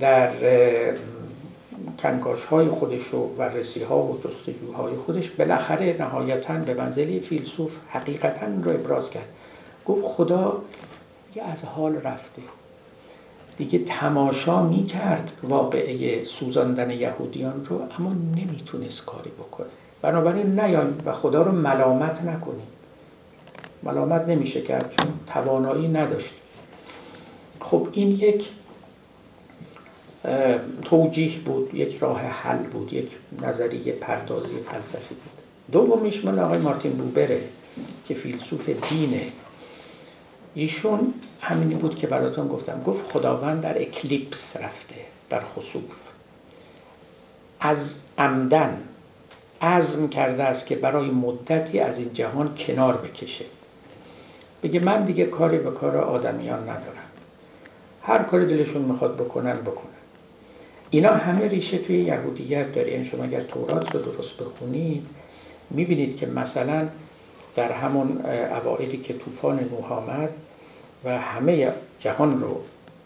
Speaker 1: در کنگاش های خودش و بررسی ها و جستجوهای خودش بالاخره نهایتا به منزلی فیلسوف حقیقتا رو ابراز کرد. گفت خدا از حال رفته. دیگه تماشا می کرد واقعه سوزاندن یهودیان رو اما نمی‌تونست کاری بکنه. بنابراین نیایم و خدا رو ملامت نکنیم ملامت نمیشه کرد چون توانایی نداشت. خب این یک توجیه بود یک راه حل بود یک نظریه پردازی فلسفی بود. دومیش من آقای مارتین بوبره که فیلسوف دینه. ایشون همینی بود که براتون گفتم. گفت خداوند در اکلیپس رفته در خصوف از عمدن عزم کرده است که برای مدتی از این جهان کنار بکشه. بگه من دیگه کاری به کار آدمیان ندارم. هر کاری دلشون می‌خواد بکنن بکنن. اینا همه ریشه توی یهودیت داره. یعنی شما اگر تورات رو درست بخونید می‌بینید که مثلا در همون اوائلی که طوفان نوح آمد و همه جهان رو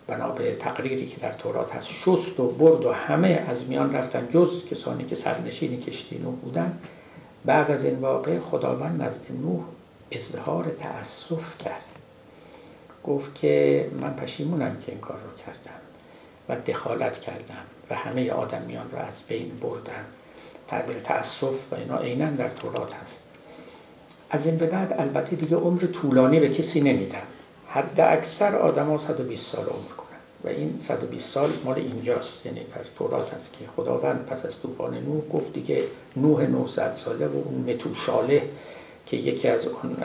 Speaker 1: بنا به تقریری که در تورات هست شست و برد و همه از میان رفتن جز کسانی که سرنشین کشتی نوح بودن. بعد از این واقع خداوند نزد نوح اظهار تأسف کرد. گفت که من پشیمونم که این کار رو کردم و دخالت کردم و همه آدمیان را از بین بردم تعبیر تأسف و اینا عینا در تورات هست. از این به بعد البته دیگه عمر طولانی به کسی نمیدم. حد اکثر آدم ها 120 سال عمر کنن. و این 120 سال مال اینجاست. یعنی در تورات هست که خداوند پس از طوفان نوح گفت دیگه نوح 900 ساله و اون متوشاله که یکی از اون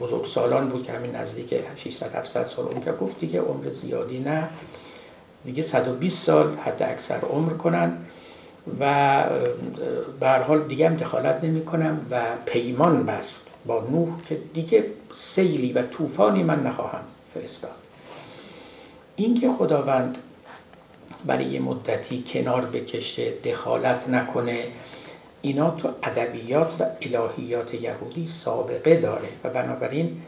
Speaker 1: بزرگ سالان بود که همین نزدیک 600 700 سال عمر که گفت دیگه عمر زیادی نه. دیگه 120 سال حد اکثر عمر کنن و به حال دیگه هم دخالت نمی کنم و پیمان بست. با نوح که دیگه سیلی و طوفانی من نخواهم فرستاد. اینکه خداوند برای یه مدتی کنار بکشه دخالت نکنه اینا تو ادبیات و الهیات یهودی سابقه داره و بنابراین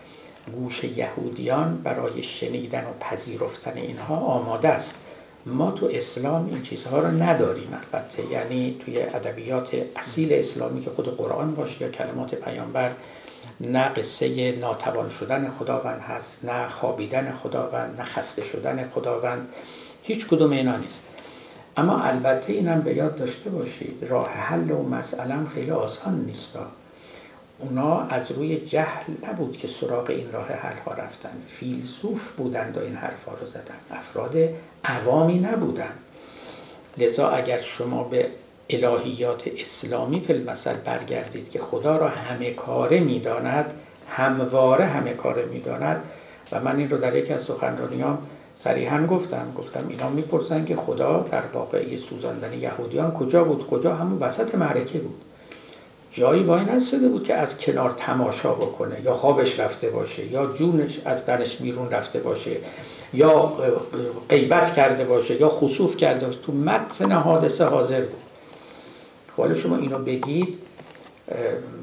Speaker 1: گوش یهودیان برای شنیدن و پذیرفتن اینها آماده است. ما تو اسلام این چیزها رو نداریم البته. یعنی توی ادبیات اصیل اسلامی که خود قرآن باشه یا کلمات پیامبر نه قصه ناتوان شدن خداوند هست نه خوابیدن خداوند نه خسته شدن خداوند. هیچ کدوم اینا نیست. اما البته اینم به یاد داشته باشید راه حل و مسئله خیلی آسان نیست. اونا از روی جهل نبود که سراغ این راه حل ها رفتن. فیلسوف بودند و این حرفا رو زدن. افراد عوامی نبودن. لذا اگر شما به الهیات اسلامی فی المثل برگردید که خدا را همه کاره می‌داند همواره همه کاره می‌داند. و من این رو در یکی از سخنرانیام صریحا گفتم. گفتم اینا می‌پرسن که خدا در واقعی سوزاندن یهودیان کجا بود؟ کجا همون وسط معرکه بود؟ جایی وای نستده بود که از کنار تماشا بکنه یا خوابش رفته باشه یا جونش از درش بیرون رفته باشه یا غیبت کرده باشه یا خصوف کرده باشه. تو متن حادثه حاضر بود. حالا شما اینو بگید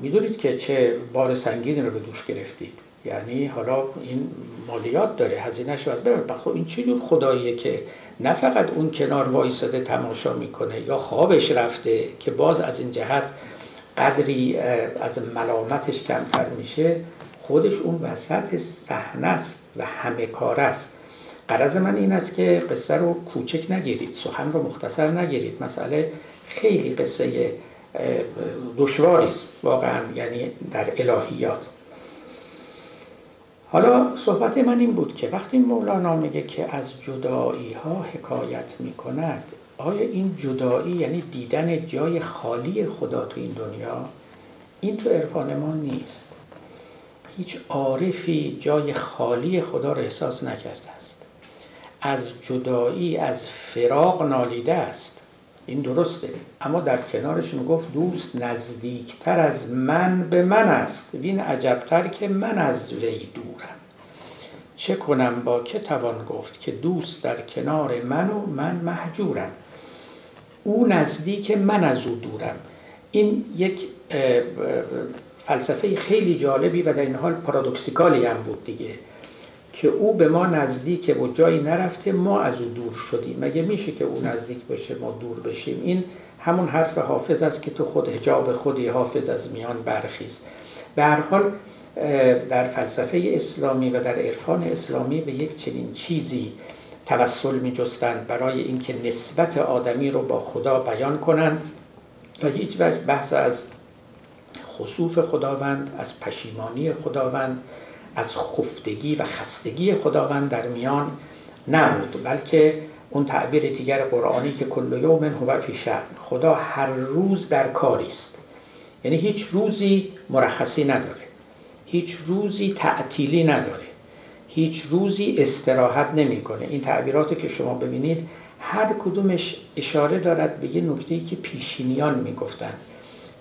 Speaker 1: می‌دونید که چه بار سنگینی رو به دوش گرفتید. یعنی حالا این مالیات داره هزینهش باید ببر خب این چه جور خداییه که نه فقط اون کنار وایساده تماشا می‌کنه یا خوابش رفته که باز از این جهت قدری از ملامتش کمتر میشه خودش اون وسط صحنه است و همه کار است. قرض من این است که قصه رو کوچک نگیرید سخن رو مختصر نگیرید. مسئله خیلی قصه دشواری است واقعا یعنی در الهیات. حالا صحبت من این بود که وقتی مولانا میگه که از جدایی ها حکایت می‌کند آیا این جدایی یعنی دیدن جای خالی خدا تو این دنیا؟ این تو عرفان ما نیست. هیچ عارفی جای خالی خدا رو احساس نکرده است. از جدایی از فراق نالیده است. این درسته. اما در کنارش گفت دوست نزدیکتر از من به من است. وین عجبتر که من از وی دورم. چه کنم با که توان گفت که دوست در کنار من و من محجورم او نزدیک من از او دورم. این یک فلسفه خیلی جالبی و در این حال پارادوکسیکالی هم بود دیگه. که او به ما نزدیک و جایی نرفته ما از او دور شدیم. مگه میشه که او نزدیک باشه ما دور بشیم؟ این همون حرف حافظ است که تو خود هجاب خودی حافظ از میان برخیز. به هر حال در فلسفه اسلامی و در عرفان اسلامی به یک چنین چیزی توسل می جستند برای اینکه نسبت آدمی رو با خدا بیان کنند و هیچ وجه بحث از خصوف خداوند از پشیمانی خداوند از خفتگی و خستگی خداوند در میان نبود بلکه اون تعبیر دیگر قرآنی که کل یوم هو فی شأن خدا هر روز در کاری است. یعنی هیچ روزی مرخصی نداره هیچ روزی تعطیلی نداره هیچ روزی استراحت نمی‌کنه. این تعبیراتی که شما ببینید هر کدومش اشاره دارد به یه نکته که پیشینیان می‌گفتند.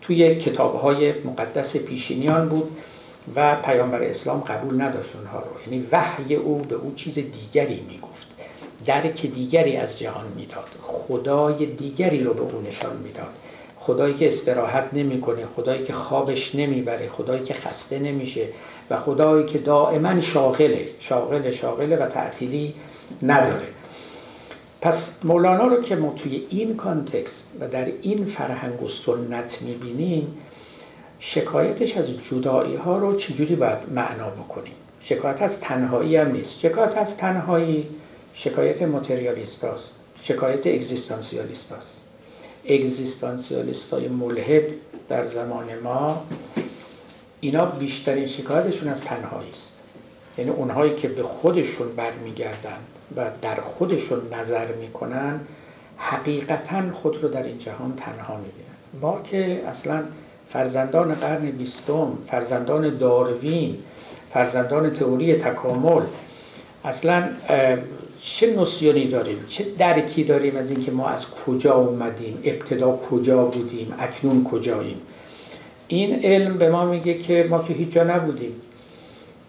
Speaker 1: توی کتاب های مقدس پیشینیان بود و پیامبر اسلام قبول نداشت اونها رو. یعنی وحی او به اون چیز دیگری می‌گفت. درک دیگری از جهان می‌داد. خدای دیگری رو به او نشان می‌داد. خدایی که استراحت نمی‌کنه خدایی که خوابش نمی‌بره خدایی که خسته نمیشه و خدایی که دائما شاغله شاغل شاغله و تعطیلی نداره. پس مولانا رو که ما توی این کانتکست و در این فرهنگ و سنت می‌بینیم شکایتش از جدایی ها رو چجوری باید معنا بکنیم شکایت از تنهایی هم نیست شکایت از تنهایی شکایت متریالیست هست. شکایت اگزیستانسیالیست هست. اگزیستانسیالیست های ملحد در زمان ما اینا بیشترین شکایتشون از تنهایی است یعنی اونهایی که به خودشون برمیگردن و در خودشون نظر می‌کنن حقیقتا خود رو در این جهان تنها می‌بینن ما که اصلا فرزندان قرن بیستم فرزندان داروین فرزندان تئوری تکامل. اصلا چه نسیونی داریم؟ چه درکی داریم از اینکه ما از کجا اومدیم؟ ابتدا کجا بودیم؟ اکنون کجاییم؟ این علم به ما میگه که ما که هیچ جا نبودیم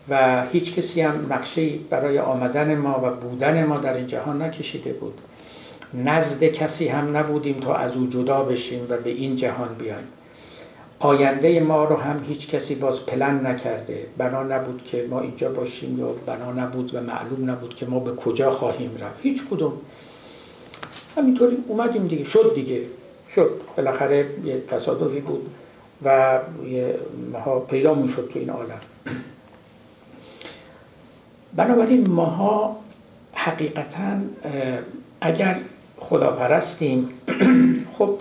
Speaker 1: و هیچ کسی هم نقشه برای آمدن ما و بودن ما در این جهان نکشیده بود. نزد کسی هم نبودیم تا از او جدا بشیم و به این جهان بیایم. آینده ما رو هم هیچ کسی باز پلن نکرده. بنا نبود که ما اینجا باشیم یا بنا نبود و معلوم نبود که ما به کجا خواهیم رفت. هیچ کدوم. همینطوری اومدیم دیگه. شد دیگه. شد. بالاخره یه تصادفی بود و ماها پیدا شد تو این عالم. بنابراین ماها حقیقتا اگر خداپرستیم خب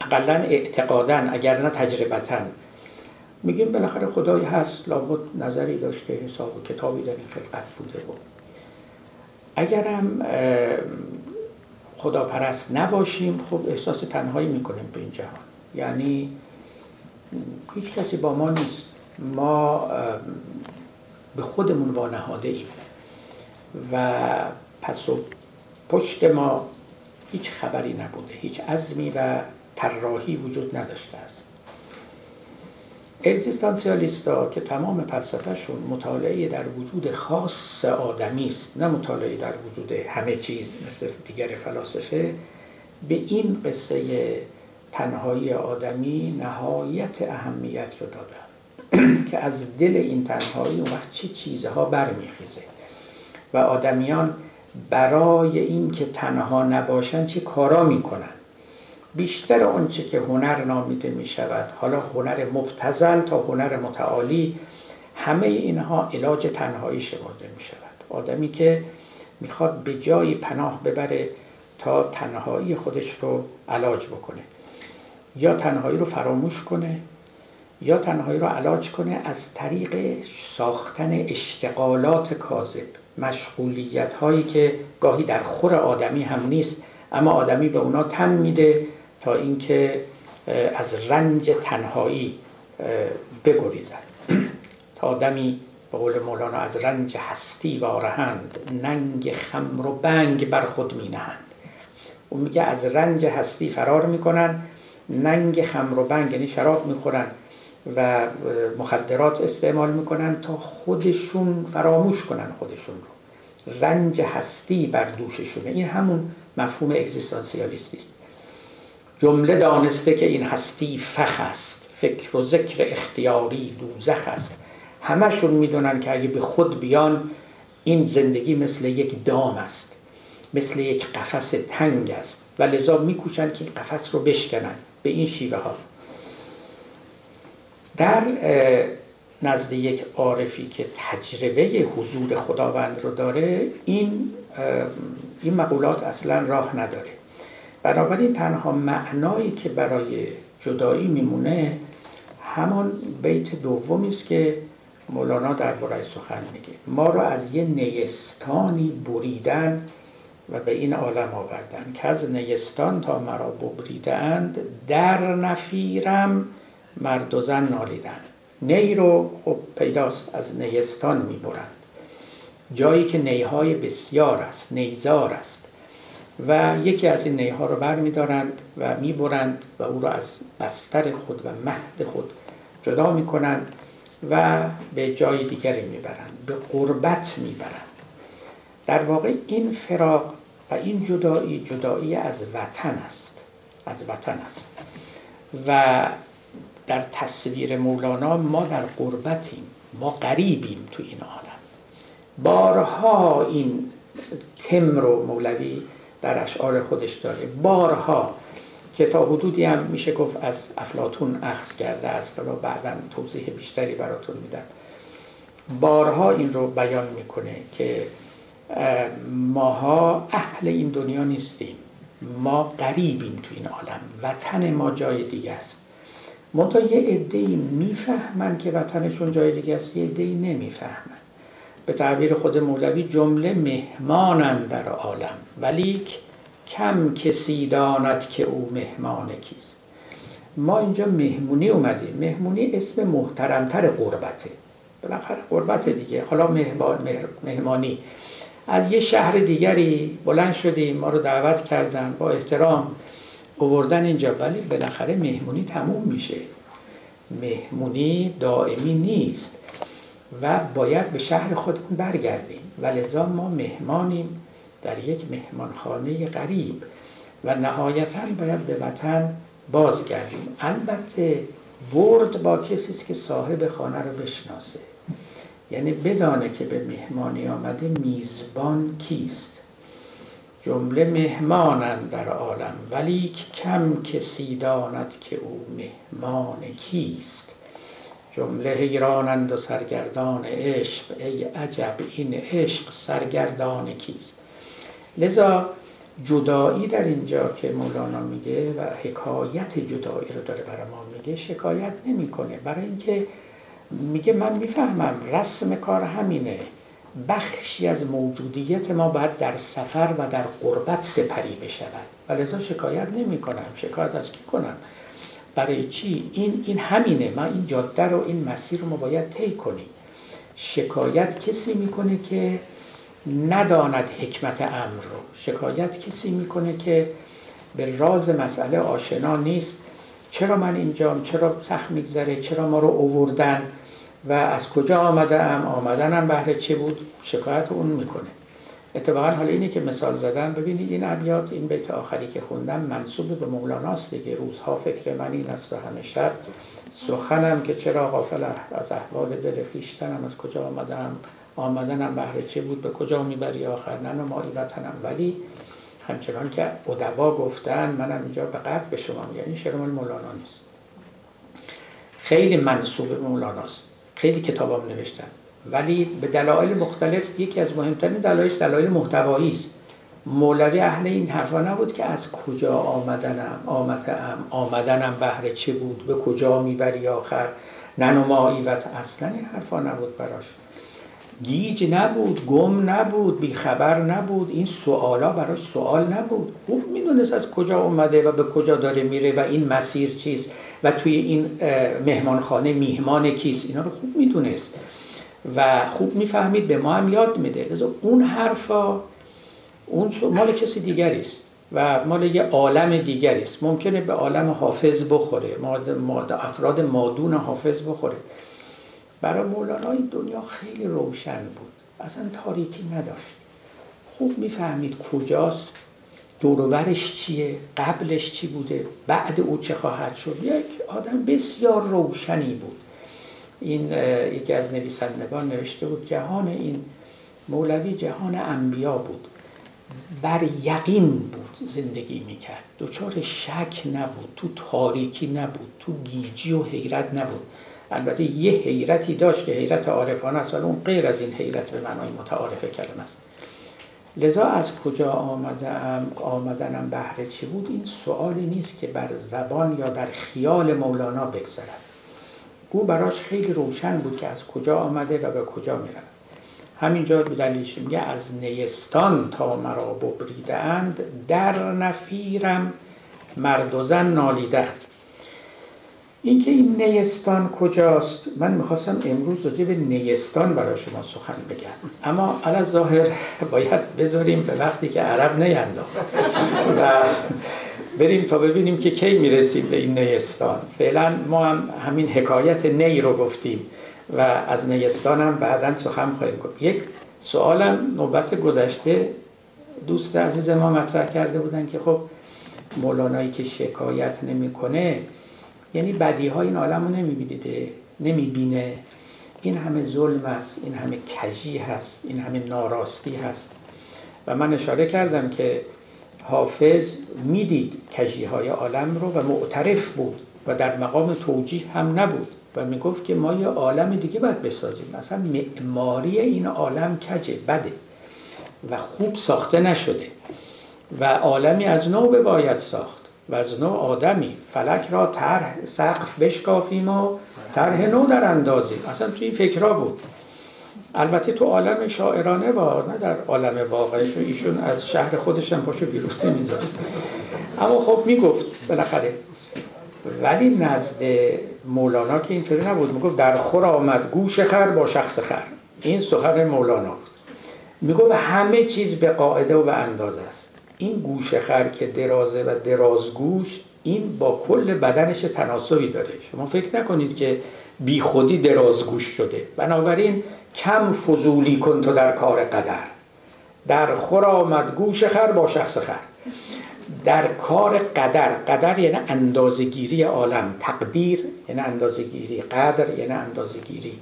Speaker 1: اقلا اعتقادا اگر نه تجربتا. میگیم بالاخره خدایی هست لابد نظری داشته حساب و کتابی در این خلقت بوده و اگرم خداپرست نباشیم خب احساس تنهایی می‌کنیم به این جهان. یعنی هیچ کسی با ما نیست. ما به خودمون وانهاده ایم. و پس و پشت ما هیچ خبری نبوده هیچ عزمی و طراحی وجود نداشته است. اگزیستانسیالیستا که تمام فلسفهشون مطالعه در وجود خاص آدمی است نه مطالعه در وجود همه چیز مثل دیگر فلاسفه به این قصه تنهایی آدمی نهایت اهمیت رو دادن که از دل این تنهایی اون وقت چه چیزها برمیخیزه و آدمیان برای اینکه تنها نباشن چه کارا می‌کنن؟ بیشتر آنچه که هنر نامیده می شود حالا هنر مبتزل تا هنر متعالی همه اینها علاج تنهایی شمرده می شود آدمی که می‌خواد به جایی پناه ببره تا تنهایی خودش رو علاج بکنه. یا تنهایی رو فراموش کنه یا تنهایی رو علاج کنه از طریق ساختن اشتغالات کاذب. مشغولیت هایی که گاهی در خور آدمی هم نیست اما آدمی به اونا تن میده تا اینکه از رنج تنهایی بگریزد. تا آدمی به قول مولانا از رنج هستی وارهند ننگ خمر و بنگ بر خود می نهند اون میگه از رنج هستی فرار می‌کنن ننگ خمر و بنگ یعنی شراب می‌خورن و مخدرات استعمال می‌کنن تا خودشون فراموش کنن خودشون رو. رنج هستی بر دوششونه. این همون مفهوم اگزیستانسیالیستی. است جمله دانسته که این هستی فخ است فکر و ذکر اختیاری دوزخ است. همشون می‌دونن که اگه به خود بیان این زندگی مثل یک دام است مثل یک قفس تنگ است. و لذا میکوشن که این قفس رو بشکنن به این شیوه ها. در نزد یک عارفی که تجربه حضور خداوند رو داره این این مقولات اصلا راه نداره. بنابراین تنها معنایی که برای جدایی میمونه همان بیت دومی است که مولانا در برای سخن میگه. ما رو از یه نیستانی بریدن و به این عالم آوردن که از نیستان تا مرا ببریدند در نفیرم مرد و زن نالیدن. نی رو خب پیداست از نیستان می‌برند. جایی که نیهای بسیار است نیزار است. و یکی از این نیها رو بر میدارند و می‌برند و او را از بستر خود و مهد خود جدا می‌کنند و به جای دیگری می‌برند به قربت می‌برند. در واقع این فراق و این جدایی جدایی از وطن است از وطن است. و در تصویر مولانا ما در قربتیم ما قریبیم تو این عالم. بارها این تم رو مولوی در اشعار خودش داره. بارها که تا حدودی هم میشه گفت از افلاتون اخذ کرده است و بعدا توضیح بیشتری براتون میدم. بارها این رو بیان می‌کنه که ماها اهل این دنیا نیستیم. ما قریبیم تو این عالم. وطن ما جای دیگه است. منتها یه عده می‌فهمن که وطنشون جای دیگه است یه عده نمی‌فهمن. به تعبیر خود مولوی جمله مهمانن در عالم ولیک کم کسی داند که او مهمان کیست. ما اینجا مهمونی اومدیم. مهمونی اسم محترمتر قربته. بالاخره قربت دیگه. حالا مهمانی. از یه شهر دیگری بلند شدیم ما رو دعوت کردن با احترام اووردن اینجا. ولی بالاخره مهمونی تموم میشه. مهمونی دائمی نیست. و باید به شهر خودمون برگردیم. و لذا ما مهمانیم در یک مهمانخانه غریب و نهایتا باید به وطن بازگردیم. البته برد با کسی که صاحب خانه رو بشناسه. یعنی بدانه که به مهمانی آمده میزبان کیست. جمله مهمانند در عالم ولی کم کسی داند که او مهمان کیست. جمله حیرانند و سرگردان عشق ای عجب این عشق سرگردان کیست؟ لذا جدایی در اینجا که مولانا میگه و حکایت جدایی رو داره برای ما میگه شکایت نمی‌کنه. برای اینکه میگه من می‌فهمم رسم کار همینه. بخشی از موجودیت ما باید در سفر و در قربت سپری بشود. و لذا شکایت نمی کنم شکایت از کی کنم؟ برای چی؟ این این همینه. ما این جاده رو این مسیر رو ما باید طی کنیم. شکایت کسی می‌کنه که نداند حکمت امر رو. شکایت کسی می‌کنه که به راز مسئله آشنا نیست. چرا من اینجام؟ چرا سخت میگذره؟ چرا ما رو اووردن؟ و از کجا آمده ام؟ آمدنم بهره چه بود؟ شکایت اون می‌کنه. اتفاقا حالا اینه که مثال زدن ببینید این ابیات این بیت آخری که خوندم منصوب به مولاناست دیگه. روزها فکر من این است و همه شب. سخنم که چرا غافل از احوال دل خیشتنم از کجا آمدم؟ آمدنم بهره چه بود؟ به کجا می‌بری آخر؟ ننمایی وطنم. ولی همچنان که ادبا گفتن منم اینجا به قطع به شما میگم. این شعر مولانا نیست. خیلی منصوب به مولاناست خیلی کتابام نوشتن. ولی به دلایل مختلف یکی از مهمترین دلایلش دلایل محتوایی است. مولوی اهل این حرفا نبود که از کجا آمدنم آمدم آمدنم بهره چه بود به کجا می‌بری آخر؟ ننمایی و اصلا این حرفا نبود براش. گیج نبود گم نبود بیخبر نبود این سوالا براش سوال نبود. خوب می‌دونست از کجا اومده و به کجا داره میره و این مسیر چیست و توی این مهمانخانه میهمان کیست. اینا رو خوب می‌دونست. و خوب می‌فهمید به ما هم یاد میده. اون حرفا اون مال کسی دیگری است و مال یه عالم دیگری است. ممکنه به عالم حافظ بخوره ماد افراد مادون حافظ بخوره. برای مولانا این دنیا خیلی روشن بود. اصلا تاریکی نداشت. خوب می‌فهمید کجاست دورورش چیه قبلش چی بوده بعد او چه خواهد شد. یک آدم بسیار روشنی بود. این یکی از نویسندگان نوشته بود جهان این مولوی جهان انبیا بود. بر یقین بود زندگی می‌کرد. دچار شک نبود تو تاریکی نبود تو گیجی و حیرت نبود. البته یه حیرتی داشت که حیرت عارفانه است ولی اون غیر از این حیرت به معنای متعارف کلمه است. لذا از کجا آمدم آمدنم بهره چی بود؟ این سوالی نیست که بر زبان یا در خیال مولانا بگذرد. او براش خیلی روشن بود که از کجا آمده و به کجا میرد همینجا به دلیلش میگه از نیستان تا مرا ببریده اند در نفیرم مرد و زن نالیدند اینکه این نیستان کجاست؟ من می‌خواستم امروز راجع به نیستان برای شما سخن بگم. اما علا ظاهر باید بذاریم به وقتی که عرب نینداخت. و بریم تا ببینیم که کی می‌رسیم به این نیستان. فعلا ما هم همین حکایت نی رو گفتیم و از نیستان هم بعدا سخن خواهیم گفت. یک سوالم نوبت گذشته دوست عزیز ما مطرح کرده بودن که خب مولانایی که شکایت نمی‌کنه یعنی بدی ها این عالم رو نمیبینیده نمی‌بینه. این همه ظلم است این همه کجی هست این همه ناراستی هست. و من اشاره کردم که حافظ می‌دید کجی های عالم رو و معترف بود و در مقام توجیه هم نبود و می‌گفت که ما یه عالم دیگه باید بسازیم. مثلا معماری این عالم کجه؟ بده. و خوب ساخته نشده. و عالمی از نو باید ساخت. و از نوع آدمی. فلک را طرح سقف بشکافیم و طرح نو در اندازیم. اصلا توی این فکرها بود. البته تو عالم شاعرانه و نه در عالم واقعش و ایشون از شهر خودش هم پاشو بیرون اما خب می‌گفت بالاخره ولی نزد مولانا که اینطوری نبود می‌گفت در خور آمد گوش خر با شخص خر. این سخن مولانا بود. می‌گفت همه چیز به قاعده و به اندازه است. این گوش خر که درازه و درازگوش این با کل بدنش تناسبی داره. شما فکر نکنید که بی خودی درازگوش شده. بنابراین کم فضولی کن تو در کار قدر. در خور آمد گوش خر با شخص خر. در کار قدر قدر یعنی اندازگیری عالم. تقدیر یعنی اندازگیری قدر یعنی اندازگیری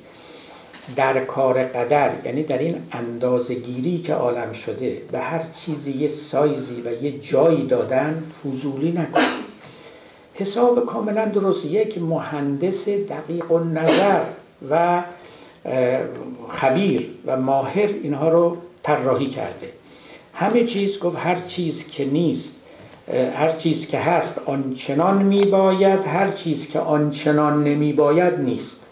Speaker 1: در کار قدر یعنی در این اندازگیری که عالم شده به هر چیزی یه سایزی و یه جایی دادن فضولی نکن. حساب کاملا درست. یک مهندس دقیق و نظر و خبیر و ماهر اینها رو طراحی کرده. همه چیز گفت هر چیز که نیست هر چیز که هست آنچنان میباید هر چیز که آنچنان نمیباید نیست.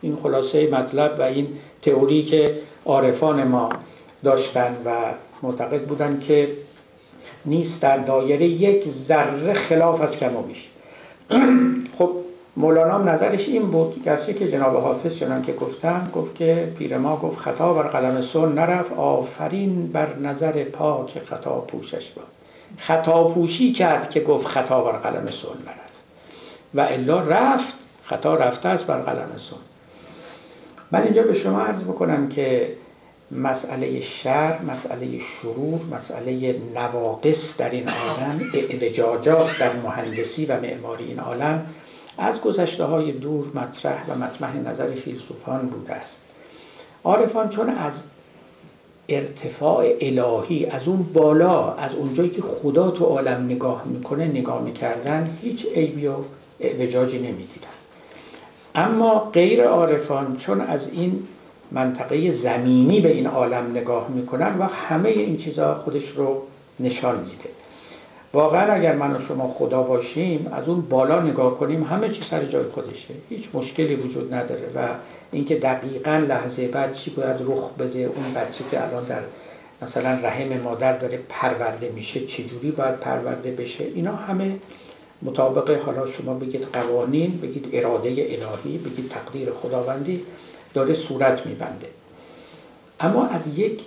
Speaker 1: این خلاصه مطلب و این تئوری که عارفان ما داشتن و معتقد بودن که نیست در دایره یک ذره خلاف از کم بیش. خب مولانا نظرش این بود گرچه که جناب حافظ چنان که گفتم گفت که پیر ما گفت خطا بر قلم سن نرفت آفرین بر نظر پاک خطا پوشش با خطا پوشی کرد که گفت خطا بر قلم سن نرفت. و الا رفت خطا رفته است بر قلم سن. من اینجا به شما عرض بکنم که مسئله شر، مسئله شرور، مسئله نواقص در این عالم اعوجاجات در مهندسی و معماری این عالم از گذشته های دور مطرح و مطمح نظر فیلسوفان بوده است. عارفان چون از ارتفاع الهی از اون بالا از اونجایی که خدا تو عالم نگاه می‌کنه نگاه می‌کردن هیچ عیبی و اعوجاجی نمی‌دیدن. اما غیر عارفان چون از این منطقه زمینی به این عالم نگاه می‌کنن و همه این چیزها خودش رو نشان میده. واقعا اگر من و شما خدا باشیم از اون بالا نگاه کنیم همه چیز سر جای خودشه. هیچ مشکلی وجود نداره و اینکه دقیقا لحظه بعد چی باید رخ بده اون بچه که الان در مثلا رحم مادر داره پرورده میشه چجوری باید پرورده بشه؟ اینا همه مطابق حالا شما بگید قوانین بگید اراده الهی بگید تقدیر خداوندی داره صورت میبنده. اما از یک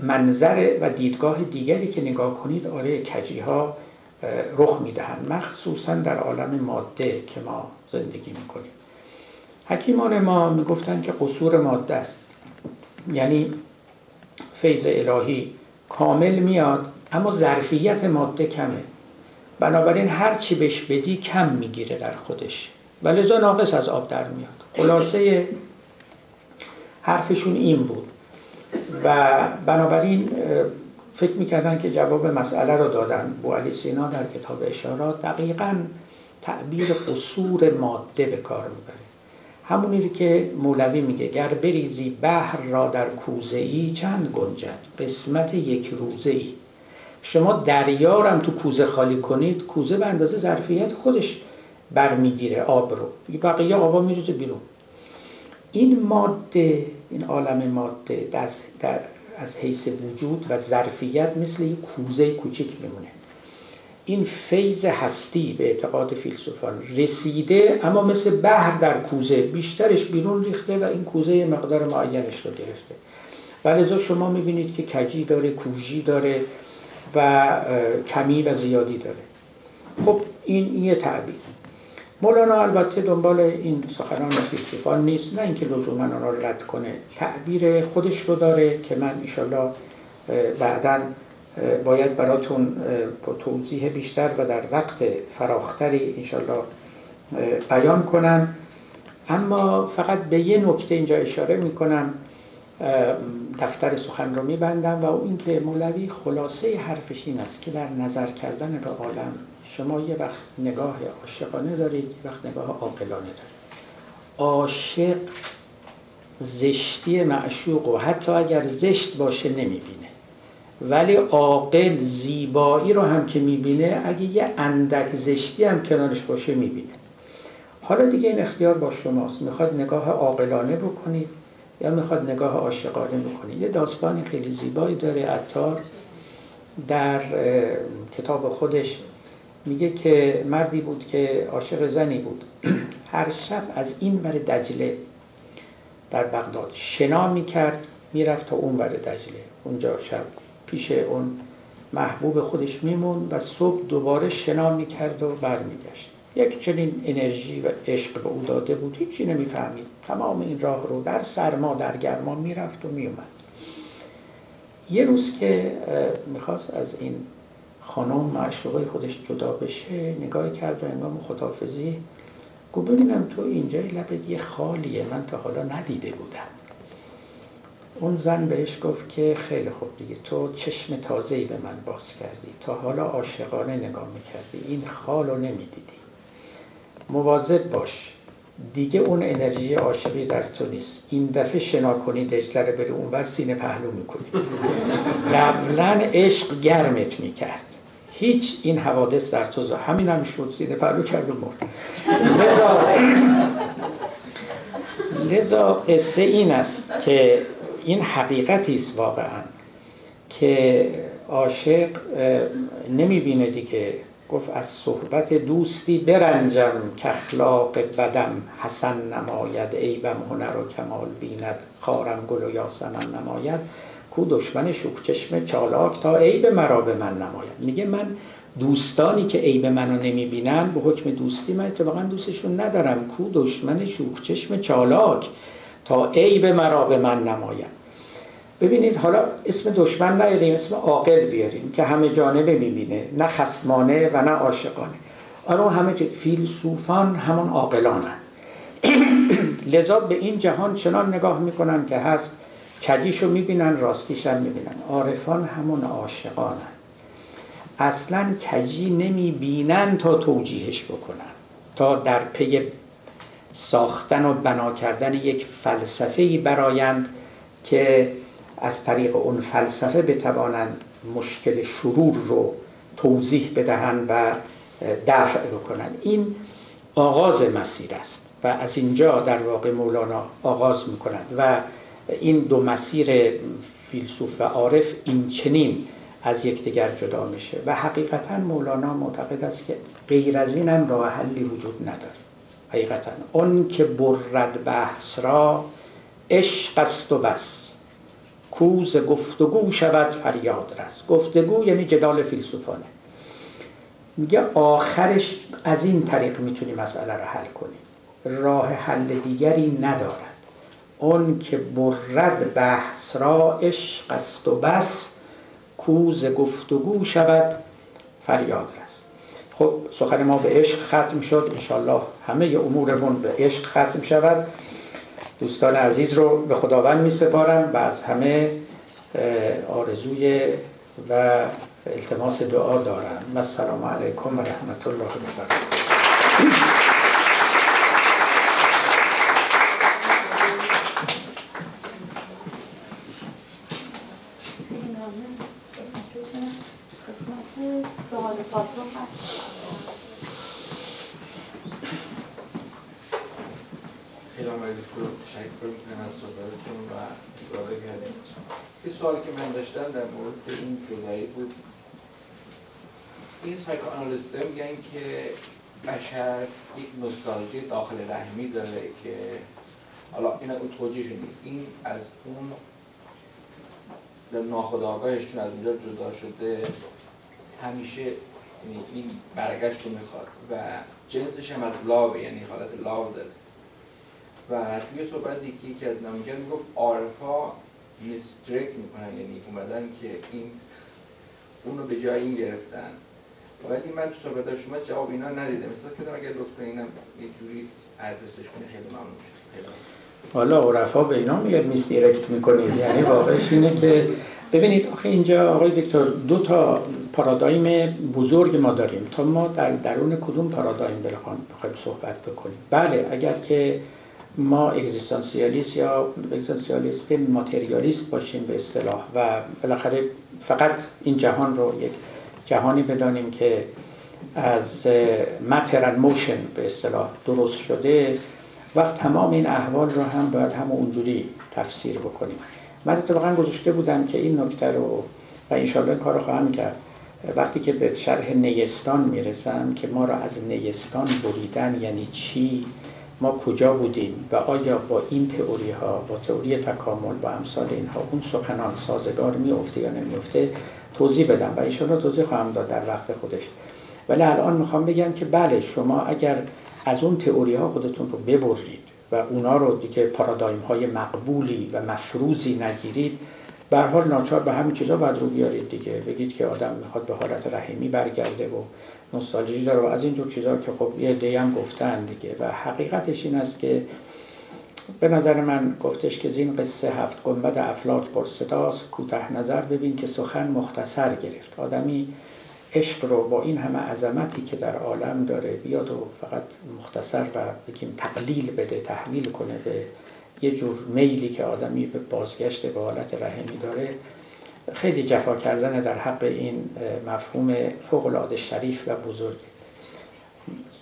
Speaker 1: منظر و دیدگاه دیگری که نگاه کنید آره کجی ها رخ می‌دهند. مخصوصا در عالم ماده که ما زندگی می‌کنیم. حکیمان ما می‌گفتند که قصور ماده است. یعنی فیض الهی کامل میاد اما ظرفیت ماده کمه. بنابراین هر چی بهش بدی کم می‌گیره در خودش. و لذا ناقص از آب در میاد. خلاصه حرفشون این بود. و بنابراین فکر می‌کردن که جواب مسئله رو دادن. بو علی سینا در کتاب اشارات دقیقا تعبیر قصور ماده به کار می‌بره. همونی که مولوی میگه گر بریزی بحر را در کوزه ای چند گنجد؟ قسمت یک روزه ای شما دریارم تو کوزه خالی کنید کوزه به اندازه ظرفیت خودش برمیگیره آب رو. بقیه آبا میریزه بیرون. این ماده این عالم ماده در از حیث وجود و ظرفیت مثل یک کوزه کوچک میمونه. این فیض هستی به اعتقاد فیلسوفان رسیده اما مثل بحر در کوزه بیشترش بیرون ریخته و این کوزه مقدار معینش رو گرفته. و شما می‌بینید که کجی داره کوژی داره و کمی و زیادی داره. خب این یه تعبیر. مولانا البته دنبال این سخنان فیلسوفان نیست نه اینکه لزوما آنها را رد کنه تعبیر خودش رو داره که من ایشالله بعدا باید براتون با توضیح بیشتر و در وقت فراختری انشالله بیان کنم. اما فقط به یه نکته اینجا اشاره می‌کنم. دفتر سخن رو میبندم و او اینکه مولوی خلاصه حرفش این است که در نظر کردن به عالم شما یه وقت نگاه عاشقانه دارید یه وقت نگاه عاقلانه دارید. عاشق زشتی معشوق و حتی اگر زشت باشه نمی‌بینه. ولی عاقل زیبایی رو هم که می‌بینه اگه یه اندک زشتی هم کنارش باشه می‌بینه. حالا دیگه این اختیار با شماست. می‌خواد نگاه عاقلانه بکنید. یا می‌خواد نگاه عاشقانه بکنید یه داستانی خیلی زیبایی داره. عطار در کتاب خودش میگه که مردی بود که عاشق زنی بود. هر شب از این ور دجله در بغداد شنا می‌کرد می‌رفت تا اون ور دجله. اونجا شب پیش اون محبوب خودش میمون و صبح دوباره شنا می‌کرد و برمیگشت. یک چنین انرژی و عشق به او داده بود. هیچی نمی‌فهمید. تمام این راه رو در سرما در گرما می‌رفت و میومد. یه روز که می‌خواست از این خانم معشوقه خودش جدا بشه نگاه کرد و انگام خدافزی گو ببینم تو اینجای لبت یه خالیه من تا حالا ندیده بودم. اون زن بهش گفت که خیلی خوب دیگه تو چشم تازه‌ای به من باز کردی. تا حالا عاشقانه نگاه می‌کردی. این خال رو نمی‌دیدی. مواظب باش. دیگه اون انرژی عاشقی در تو نیست. این دفعه شنا کنی دجله رو بری اونور سینه پهلو می‌کنی. قبلا عشق گرمت می‌کرد. هیچ این حوادث در تو همین هم شد سینه پهلو کرد و مرد. لذا لذا قصه این است که این حقیقتی است واقعا که عاشق نمی‌بینه دیگه گفت از صحبت دوستی برنجم که اخلاق بدم. حسن نماید عیبم هنر و کمال بیند. خارم گل و یاسمن نماید. کو دشمن شوک چشم چالاک تا عیب مرا به من نماید. میگه من دوستانی که عیب منو نمی‌بینن به حکم دوستی من اتفاقا دوستشون ندارم. کو دشمن شوک چشم چالاک تا عیب مرا به من نماید. ببینید حالا اسم دشمن نیاریم اسم عاقل بیاریم که همه جانبه می‌بینه نه خسمانه و نه عاشقانه. آره همه فیلسوفان همون عاقلانن. لذا به این جهان چنان نگاه می‌کنن که هست کجیشو می‌بینن راستیش هم می‌بینن. عارفان همون عاشقانن. اصلا کجی نمی‌بینن تا توجیهش بکنن. تا در پی ساختن و بنا کردن یک فلسفه برایند که از طریق اون فلسفه بتوانند مشکل شرور رو توضیح بدهند و دفع بکنند. این آغاز مسیر است و از اینجا در واقع مولانا آغاز می‌کنند و این دو مسیر فیلسوف و عارف این چنین از یکدیگر جدا میشه و حقیقتا مولانا معتقد است که غیر از این هم راه حلی وجود نداره. حقیقتا. اون که برد بحث را عشق است و بس. کوز گفتگو شود فریاد رست گفتگو یعنی جدال فیلسوفانه. میگه آخرش از این طریق می‌تونی مسئله رو حل کنی راه حل دیگری ندارد. اون که برد بحث را عشق است و بس کوز گفتگو شود فریاد است خب سخن ما به عشق ختم شد. انشالله همه امورمون به عشق ختم شود. دوستان عزیز رو به خداوند می سپارم و از همه آرزوی و التماس دعا دارم. السلام علیکم و رحمت الله و برکاته
Speaker 2: سوالی که من داشتم مورد این جدایی بود این سایکوانالیست میگن که بشر یک نوستالژی داخل رحمی داره که حالا این اون توجیه این از اون در ناخداگاهش چون از اونجا جدا شده همیشه این برگشت رو می‌خواد و جنسش هم از لاو یعنی حالت لاو داره و توی صحبت یکی که از نمیگن می‌گفت عارفا میسترک می‌کنن یعنی اومدن که این اون رو به جای این گرفتن. ولی من تو صحبت شما جواب اینا ندیدم. مثلا که اگر لطفا اینم یه جوری ادرسش کنه خیلی ممنون. میشه
Speaker 1: حالا عرفا به اینا میگه میستیرکت می‌کنید. یعنی واقعش اینه که ببینید آخه اینجا آقای دکتر دو تا پارادایم بزرگ ما داریم. تا ما در درون کدوم پارادایم بخوایم صحبت بکنیم؟ بله اگر که ما اگزیستانسیالیست یا اگزیستانسیالیست ماتریالیست باشیم به اصطلاح و بالاخره فقط این جهان رو یک جهانی بدانیم که از ماتر موشن به اصطلاح درست شده وقت تمام این احوال رو هم باید هم اونجوری تفسیر بکنیم. من اتفاقا گذاشته بودم که این نکته رو و انشالله این کار خواهم کرد. وقتی که به شرح نیستان می‌رسم که ما را از نیستان بریدن یعنی چی؟ ما کجا بودیم و آیا با این تئوری ها با تئوری تکامل با امثال اینها اون سخنان سازگار میفته یا نمیفته توضیح بدم و ایشالا توضیح خواهم داد در وقت خودش. ولی الان می‌خوام بگم که بله شما اگر از اون تئوری ها خودتون رو ببرید و اونا رو دیگه پارادایم های مقبولی و مفروضی نگیرید به حال ناچار به همین چیزا باید رو بیارید دیگه. بگید که آدم می‌خواد به حالت رحیمی برگرده و نوستالژی داره. و از اینجور چیزها که خب یه دی هم گفتن دیگه. و حقیقتش این است که به نظر من گفتش که زین قصه هفت گنبد افلاک پر صداست. کوتاه نظر ببین که سخن مختصر گرفت. آدمی عشق رو با این همه عظمتی که در عالم داره بیاد و فقط مختصر و بگیم تقلیل بده تحویل کنه به یه جور میلی که آدمی به بازگشت به حالت رحمی داره خیلی جفا کردن در حق این مفهوم فوق العاده شریف و بزرگ.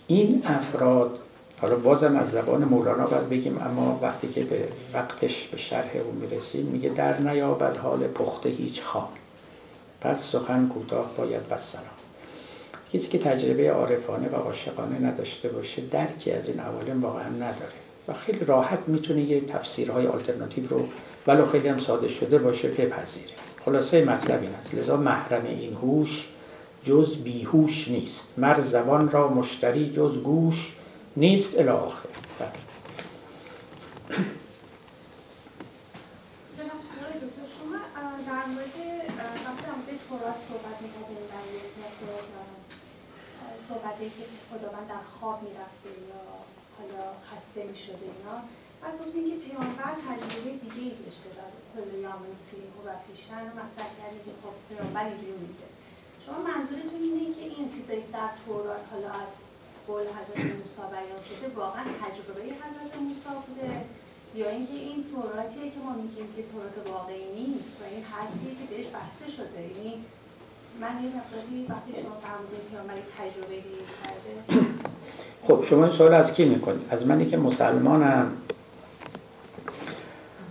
Speaker 1: این افراد حالا بازم از زبان مولانا باید بگیم اما وقتی که به وقتش به شرح او می‌رسیم میگه در نیابد حال پخته هیچ خام پس سخن کوتاه باید بسرا کسی که تجربه عارفانه و عاشقانه نداشته باشه درکی از این عوالم واقعا نداره. و خیلی راحت می‌تونه یه تفسیرهای آلترناتیو رو ولو خیلی هم ساده شده باشه بپذیره. خلاصه مطلب این است. لذا محرم این هوش جز بیهوش نیست. مر زبان را مشتری جز گوش نیست الاخر
Speaker 3: صحبتی که خداوند در خواب می‌رفته یا حالا خسته می‌شده اینا بعد گفتیم که پیامبر تجربه دیگه ای داشته در کل یامن فیلم و پیشن و مطرح کردیم که خب پیامبر اینجوری میده شما منظورتون اینه که این چیزایی در تورات حالا از قول حضرت موسی بیان شده واقعا تجربه حضرت موسی بوده؟ یا اینکه این توراتیه که ما میگیم که تورات واقعی نیست و این حدیه که بهش بسته شده؟ یعنی من یه مقداری وقتی شما فرمودین پیامبر تجربه کرده
Speaker 1: خب شما این سوال از کی می‌کنید از منی که مسلمانم.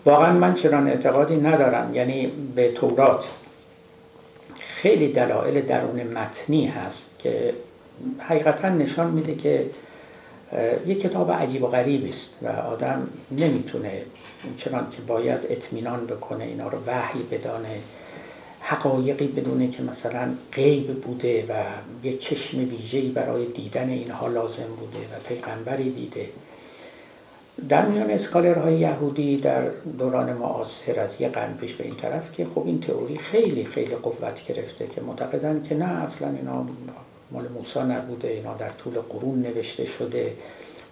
Speaker 1: واقعا من چنان اعتقادی ندارم یعنی به تورات. خیلی دلایل درون متنی هست که حقیقتا نشان میده که یک کتاب عجیب و غریب است و آدم نمی‌تونه چنان که باید اطمینان بکنه اینا رو وحی بدانه حقایقی بدونه که مثلا غیب بوده و یه چشم ویژه‌ای برای دیدن اینها لازم بوده و پیغمبری دیده. در میان scholar های یهودی در دوران معاصر از یه قرن پیش به این طرف که خب این تئوری خیلی خیلی قوت گرفته که معتقدن که نه اصلا اینا مال موسی نبوده اینا در طول قرون نوشته شده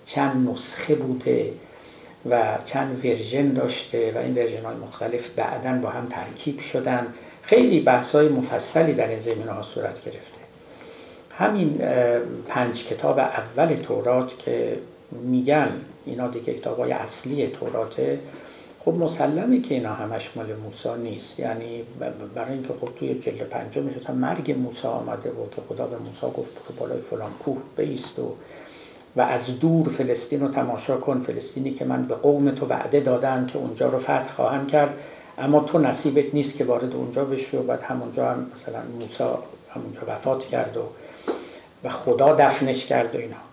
Speaker 1: چند نسخه بوده و چند version داشته و این version های مختلف بعدا با هم ترکیب شدن. خیلی بحث های مفصلی در این زمینه ها صورت گرفته. همین پنج کتاب اول تورات که میگن اینا دیگه کتاب های اصلی توراته. خب مسلمه که اینا همش مال موسا نیست. یعنی برای اینکه خب توی جلد پنجم تا مرگ موسا آمده بود که خدا به موسا گفت برو بالای فلان کوه بیست و و از دور فلسطین رو تماشا کن. فلسطینی که من به قوم تو وعده دادم که اونجا رو فتح خواهم کرد. اما تو نصیبت نیست که وارد اونجا بشی و بعد همونجا هم مثلا موسا همونجا وفات کرد و و خدا دفنش کرد و اینا.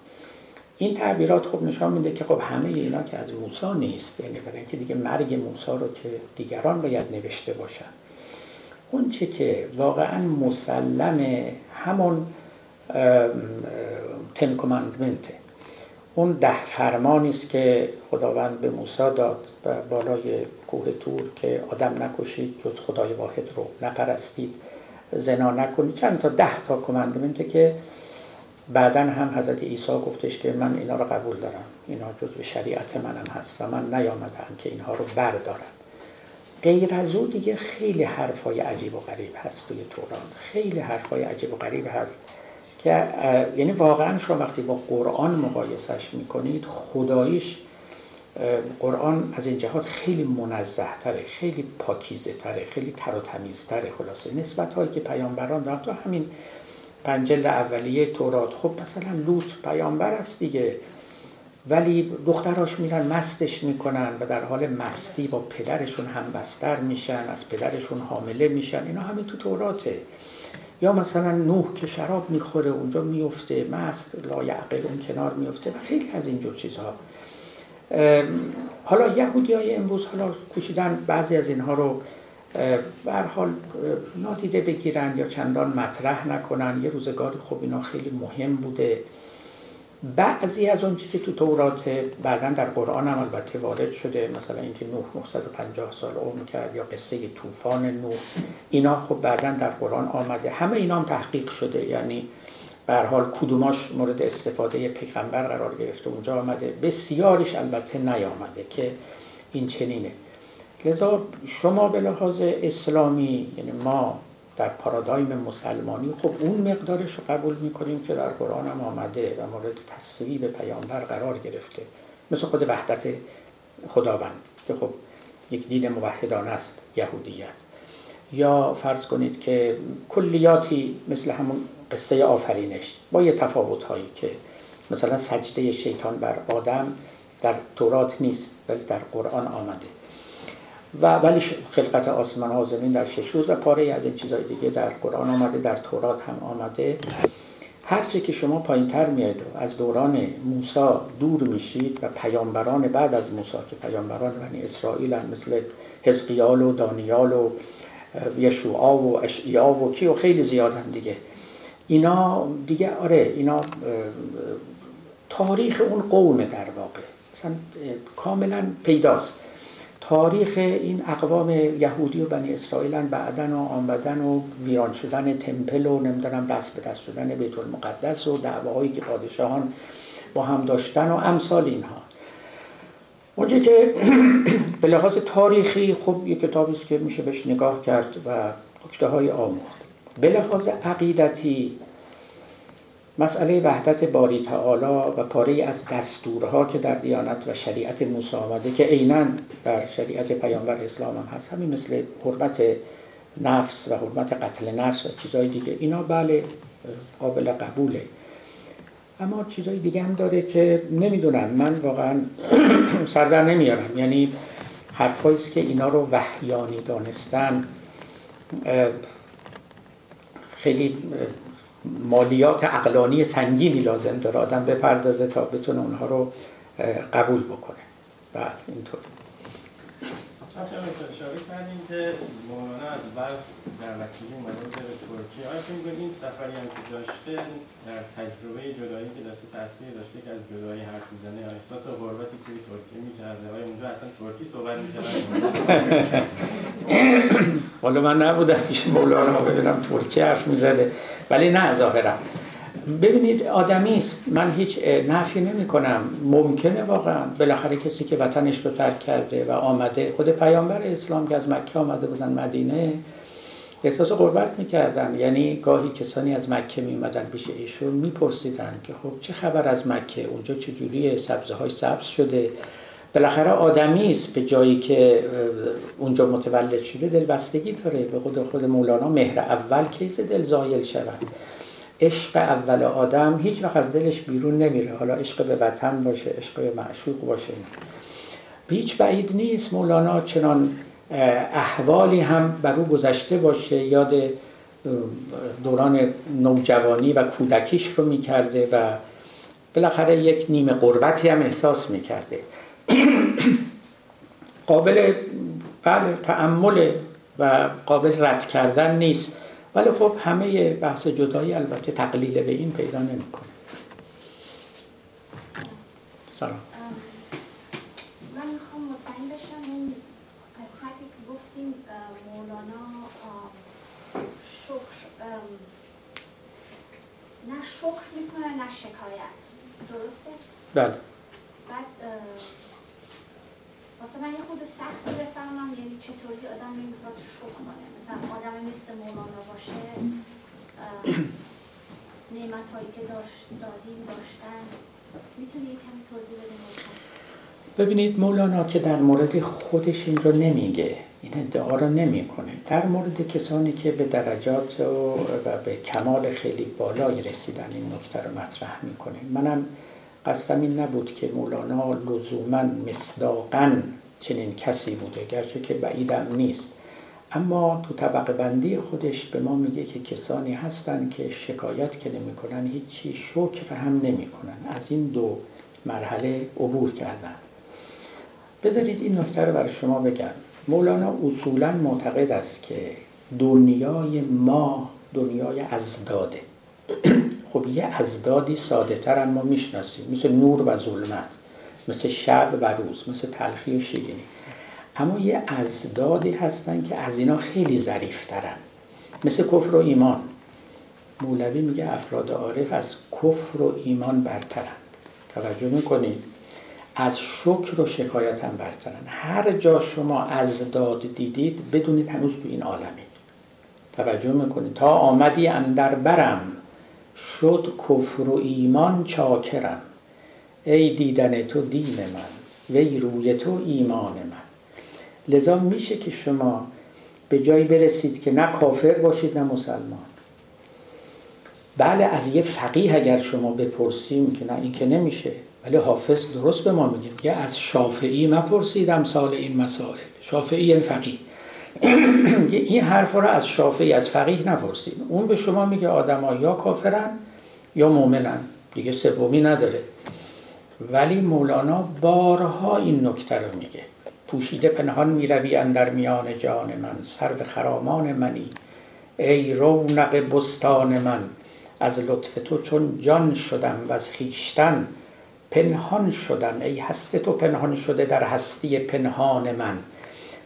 Speaker 1: این تعبیرات خب نشان میده که خب همه اینا که از موسی نیست یعنی برای اینکه دیگه مرگ موسی رو که دیگران باید نوشته باشن. اون چه که واقعا مسلم همون تن کماندمنته اون ده فرمانی است که خداوند به موسی داد بالای کوه تور که آدم نکشید جز خدای واحد رو نپرستید زنا نکنید. چند تا ده تا کماندمنته که بعدا هم حضرت عیسی گفتش که من اینا رو قبول دارم. اینا جزو شریعت منم هست و من نیامدم که اینها رو بردارم. غیر از او دیگه خیلی حرفای عجیب و غریب هست توی تورات. خیلی حرفای عجیب و غریب هست که یعنی واقعا شما وقتی با قرآن مقایسش می‌کنید خداییش قرآن از این جهات خیلی منزه تره خیلی پاکیزه تره خیلی تر و تمیز تره خلاصه. نسبت هایی که پیامبران دارن تو همین پنجل اولیه تورات. خب مثلا لوط پیامبر است دیگه ولی دختراش میرن مستش می‌کنن و در حال مستی با پدرشون هم بستر میشن از پدرشون حامله میشن. اینا همه تو توراته. یا مثلا نوح که شراب می‌خوره اونجا میفته مست لایعقل اون کنار میفته و خیلی از اینجور چیزها. حالا یهودی های امروز حالا کوشیدن بعضی از اینها رو بر حال نادیده بگیرن یا چندان مطرح نکنن یه روزگاری خب اینا خیلی مهم بوده. بعضی از اون که تو تورات بعدا در قرآن هم البته وارد شده مثلا اینکه نوح 950 سال عمر کرد یا قصه طوفان نوح. اینا خب بعدا در قرآن آمده. همه اینا هم تحقیق شده. یعنی به حال کدوماش مورد استفاده پیغمبر قرار گرفته اونجا آمده. بسیارش البته نیامده که این چنینه. لذا شما به لحاظ اسلامی یعنی ما در پارادایم مسلمانی خب اون مقدارش رو قبول می‌کنیم که در قرآن هم آمده و مورد تصویب پیامبر قرار گرفته. مثل خود وحدت خداوند که خب یک دین موحدانه است یهودیت. یا فرض کنید که کلیاتی مثل همون قصه آفرینش با یه تفاوت هایی که مثلا سجده شیطان بر آدم در تورات نیست ولی در قرآن آمده. و ولی خلقت آسمان ها زمین در شش روز و پاره از این چیزهای دیگه در قرآن آمده در تورات هم آمده. هر چه که شما پایین تر میاد از دوران موسا دور میشید و پیامبران بعد از موسا که پیامبران بنی اسرائیل هم مثل حزقیال و دانیال و یشوعا و اشعیا و کی و خیلی زیاد هم دیگه. اینا دیگه آره اینا تاریخ اون قومه در واقع. مثلا کاملا پیداست. تاریخ این اقوام یهودی و بنی اسرائیل بعدن و آمدن و ویران شدن تمپل و نمی‌دونم دست به دست شدن بیت المقدس و دعواهایی که پادشاهان با هم داشتن و امثال اینها. اونجا که به لحاظ تاریخی خب یک کتابی است که میشه بهش نگاه کرد و نکته های آموخت. به لحاظ عقیدتی مسئله وحدت باری تعالی و پاره از دستورها که در دیانت و شریعت موسی آمده که عینا در شریعت پیامبر اسلام هم هست. همین مثل حرمت نفس و حرمت قتل نفس و چیزهای دیگه. اینا بله قابل قبوله. اما چیزهای دیگه هم داره که نمی‌دونم. من واقعا سردر نمیارم. یعنی حرفایی که اینا رو وحیانی دانستن خیلی مالیات اقلانی سنگینی لازم داره. آدم بپردازه تا بتونه اونها رو قبول بکنه. بله اینطور
Speaker 4: کردیم که مولانا از بلخ در وکیلی اومده به ترکیه. آیا فکر این سفری هم که داشته در تجربه جدایی که داشته تاثیر داشته که از جدایی حرف می‌زنه یا احساس غربتی توی ترکیه می‌کرده. آیا اونجا اصلا ترکی صحبت می‌کرده
Speaker 1: حالا من نبودم پیش مولانا ببینم ترکی حرف می‌زده. ولی نه ظاهرا. ببینید آدمی است. من هیچ نفی نمی کنم. ممکنه واقعا. بالاخره کسی که وطنش رو ترک کرده و آمده خود پیامبر اسلام که از مکه آمده بودن مدینه احساس قربت می‌کردن. یعنی گاهی کسانی از مکه میمدن پیش ایشون میپرسیدن که خب چه خبر از مکه؟ اونجا چجوری سبزه های سبز شده. بالاخره آدمی است به جایی که اونجا متولد شده دلبستگی داره. به خود خود مولانا مهر اول کیز دل زایل شود. عشق اول آدم هیچ وقت از دلش بیرون نمیره. حالا عشق به وطن باشه عشق به معشوق باشه. هیچ بعید نیست. مولانا چنان احوالی هم بر او گذشته باشه. یاد دوران نوجوانی و کودکیش رو می‌کرده و بالاخره یک نیمه قربتی هم احساس می‌کرده. قابل بله تعمل و قابل رد کردن نیست. ولی خب همه بحث جدایی البته تقلیل به این پیدا نمی‌کنه.
Speaker 5: سلام. من می‌خوام مطمئن بشم اون قسمتی که گفتیم مولانا شکر نه شکر می‌کنه نه شکایت. درسته؟
Speaker 1: بله.
Speaker 5: بعد واسه من یه خود سخت بفهمم یعنی چطوری آدم نمی‌خواد شکر کنه. مثلا آدم مثل مولانا باشه نعمت هایی که داشت دادیم داشتن می‌تونی کمی توضیح بده
Speaker 1: ببینید مولانا که در مورد خودش این رو نمیگه این ادعا رو نمی‌کنه. در مورد کسانی که به درجات و به کمال خیلی بالایی رسیدن این نکته رو مطرح می‌کنه. منم قصدم این نبود که مولانا لزوما مصداقا چنین کسی بوده گرچه که بعیدم نیست. اما تو طبقه بندی خودش به ما میگه که کسانی هستند که شکایت که نمی‌کنن هیچی شکر هم نمی‌کنن. از این دو مرحله عبور کردن. بذارید این نکته رو برای شما بگم. مولانا اصولا معتقد است که دنیای ما دنیای ازداده. خب یه ازدادی ساده تر ما می‌شناسیم. مثل نور و ظلمت مثل شب و روز مثل تلخی و شیرینی. اما یه ازدادی هستن که از اینا خیلی ظریفترن مثل کفر و ایمان. مولوی میگه افراد عارف از کفر و ایمان برترند توجه می‌کنید؟ از شکر و شکایت هم برترن. هر جا شما ازداد دیدید بدونید هنوز تو این عالمی. توجه می‌کنید. تا آمدی اندر برم شد کفر و ایمان چاکرم. ای دیدن تو دین من وی روی تو ایمان من. لذا میشه که شما به جایی برسید که نه کافر باشید نه مسلمان. بله از یه فقیه اگر شما بپرسیم که نه این که نمیشه. ولی حافظ درست به ما میگه. یه از شافعی مپرسیدم سال این مسائل. شافعی این فقیه. این حرف رو از شافعی از فقیه نپرسید. اون به شما میگه آدما یا کافرن یا مؤمنن. دیگه سومی نداره. ولی مولانا بارها این نکته رو میگه. پوشیده پنهان می‌روی اندر میان جان من سرو خرامان منی. ای رونق بستان من از لطف تو چون جان شدم و از خیشتن پنهان شدم. ای هست تو پنهان شده در هستی پنهان من.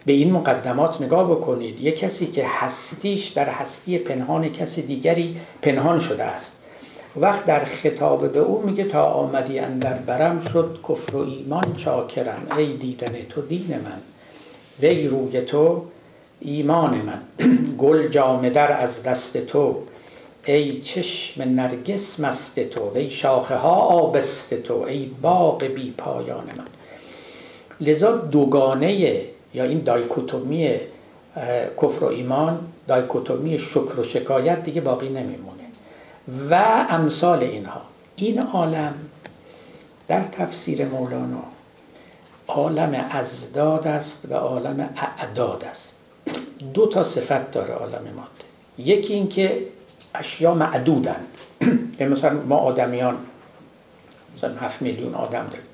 Speaker 1: به این مقدمات نگاه بکنید. یه کسی که هستیش در هستی پنهان کسی دیگری پنهان شده است. وقت در خطاب به او میگه تا آمدی اندر برم شد کفر و ایمان چاکرم. ای دیدن تو دین من وی روی تو ایمان من. گل جامه در از دست تو ای چشم نرگس مست تو ای شاخه ها آبست تو ای باغ بی پایان من. لذا دوگانه یا این دایکوتومی کفر و ایمان دایکوتومی شکر و شکایت دیگه باقی نمیمونه. و امثال اینها. این عالم در تفسیر مولانا عالم ازداد است و عالم اعداد است. دو تا صفت داره عالم ماده. یکی اینکه اشیا معدودند. یعنی مثلا ما آدمیان مثلا هفت میلیون آدم داریم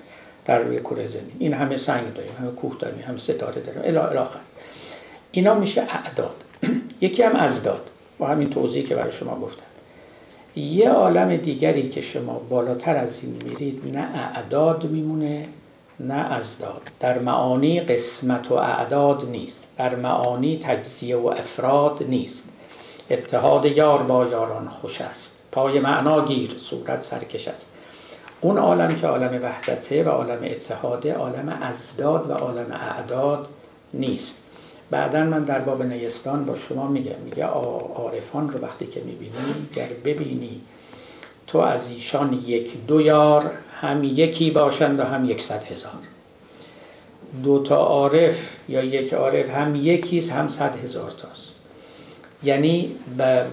Speaker 1: در روی کره زمین. این همه سنگ داریم همه کوه داریم همه ستاره داریم. الی اینا میشه اعداد. یکی هم ازداد. با همین توضیحی که برای شما گفتم. یه عالم دیگری که شما بالاتر از این میرید نه اعداد میمونه نه ازداد در معانی قسمت و اعداد نیست. در معانی تجزیه و افراد نیست. اتحاد یار با یاران خوش است. پای معنا گیر صورت سرکش است. اون عالم که عالم وحدته و عالم اتحاده عالم ازداد و عالم اعداد نیست. بعدا من در باب نیستان با شما میگم میگه عارفان رو وقتی که می‌بینی گر ببینی تو از ایشان یک دو یار هم یکی باشند و هم یکصد هزار. دو تا عارف یا یک عارف هم یکیست هم صد هزار تاست. یعنی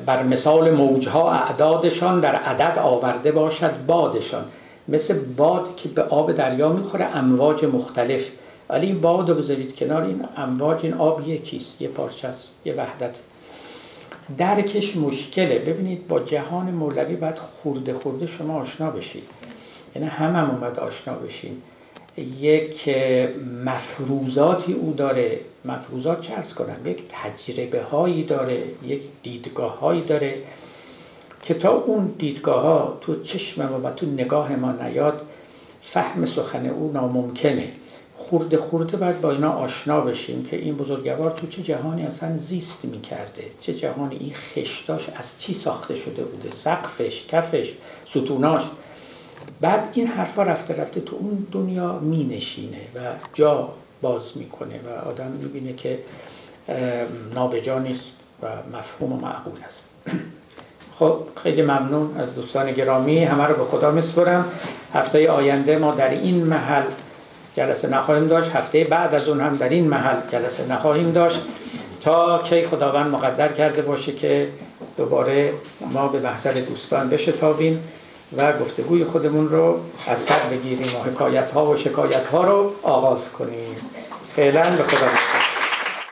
Speaker 1: بر مثال موجها اعدادشان در عدد آورده باشد بادشان. مثل باد که به آب دریا می‌خوره امواج مختلف ولی این باد رو بذارید کنار این امواج این آب یکیست یه پارچه است یه وحدت. درکش مشکله. ببینید با جهان مولوی باید خورده خورده شما آشنا بشید. یعنی هم هم اومد آشنا بشین یک مفروضاتی او داره. مفروضات چه ارز کنم؟ یک تجربه هایی داره یک دیدگاه هایی داره که تا اون دیدگاه ها تو چشم ما و تو نگاه ما نیاد فهم سخن او ناممکنه. خورده خورده باید با اینا آشنا بشیم که این بزرگوار تو چه جهانی اصلا زیست می‌کرده. چه جهانی این خشتاش از چی ساخته شده بوده؟ سقفش کفش ستوناش. بعد این حرفا رفته رفته تو اون دنیا می نشینه و جا باز می‌کنه و آدم می‌بینه که نابجا نیست و مفهوم و معقول است. خب خیلی ممنون از دوستان گرامی. همه رو به خدا میسپرم هفته آینده ما در این محل جلسه نخواهیم داشت. هفته بعد از اون هم در این محل جلسه نخواهیم داشت. تا کی خداوند مقدر کرده باشه که دوباره ما به محضر دوستان بشتابیم و گفتگوی خودمون رو از سر بگیریم و حکایت ها و شکایت ها رو آغاز کنیم. فعلا به خدا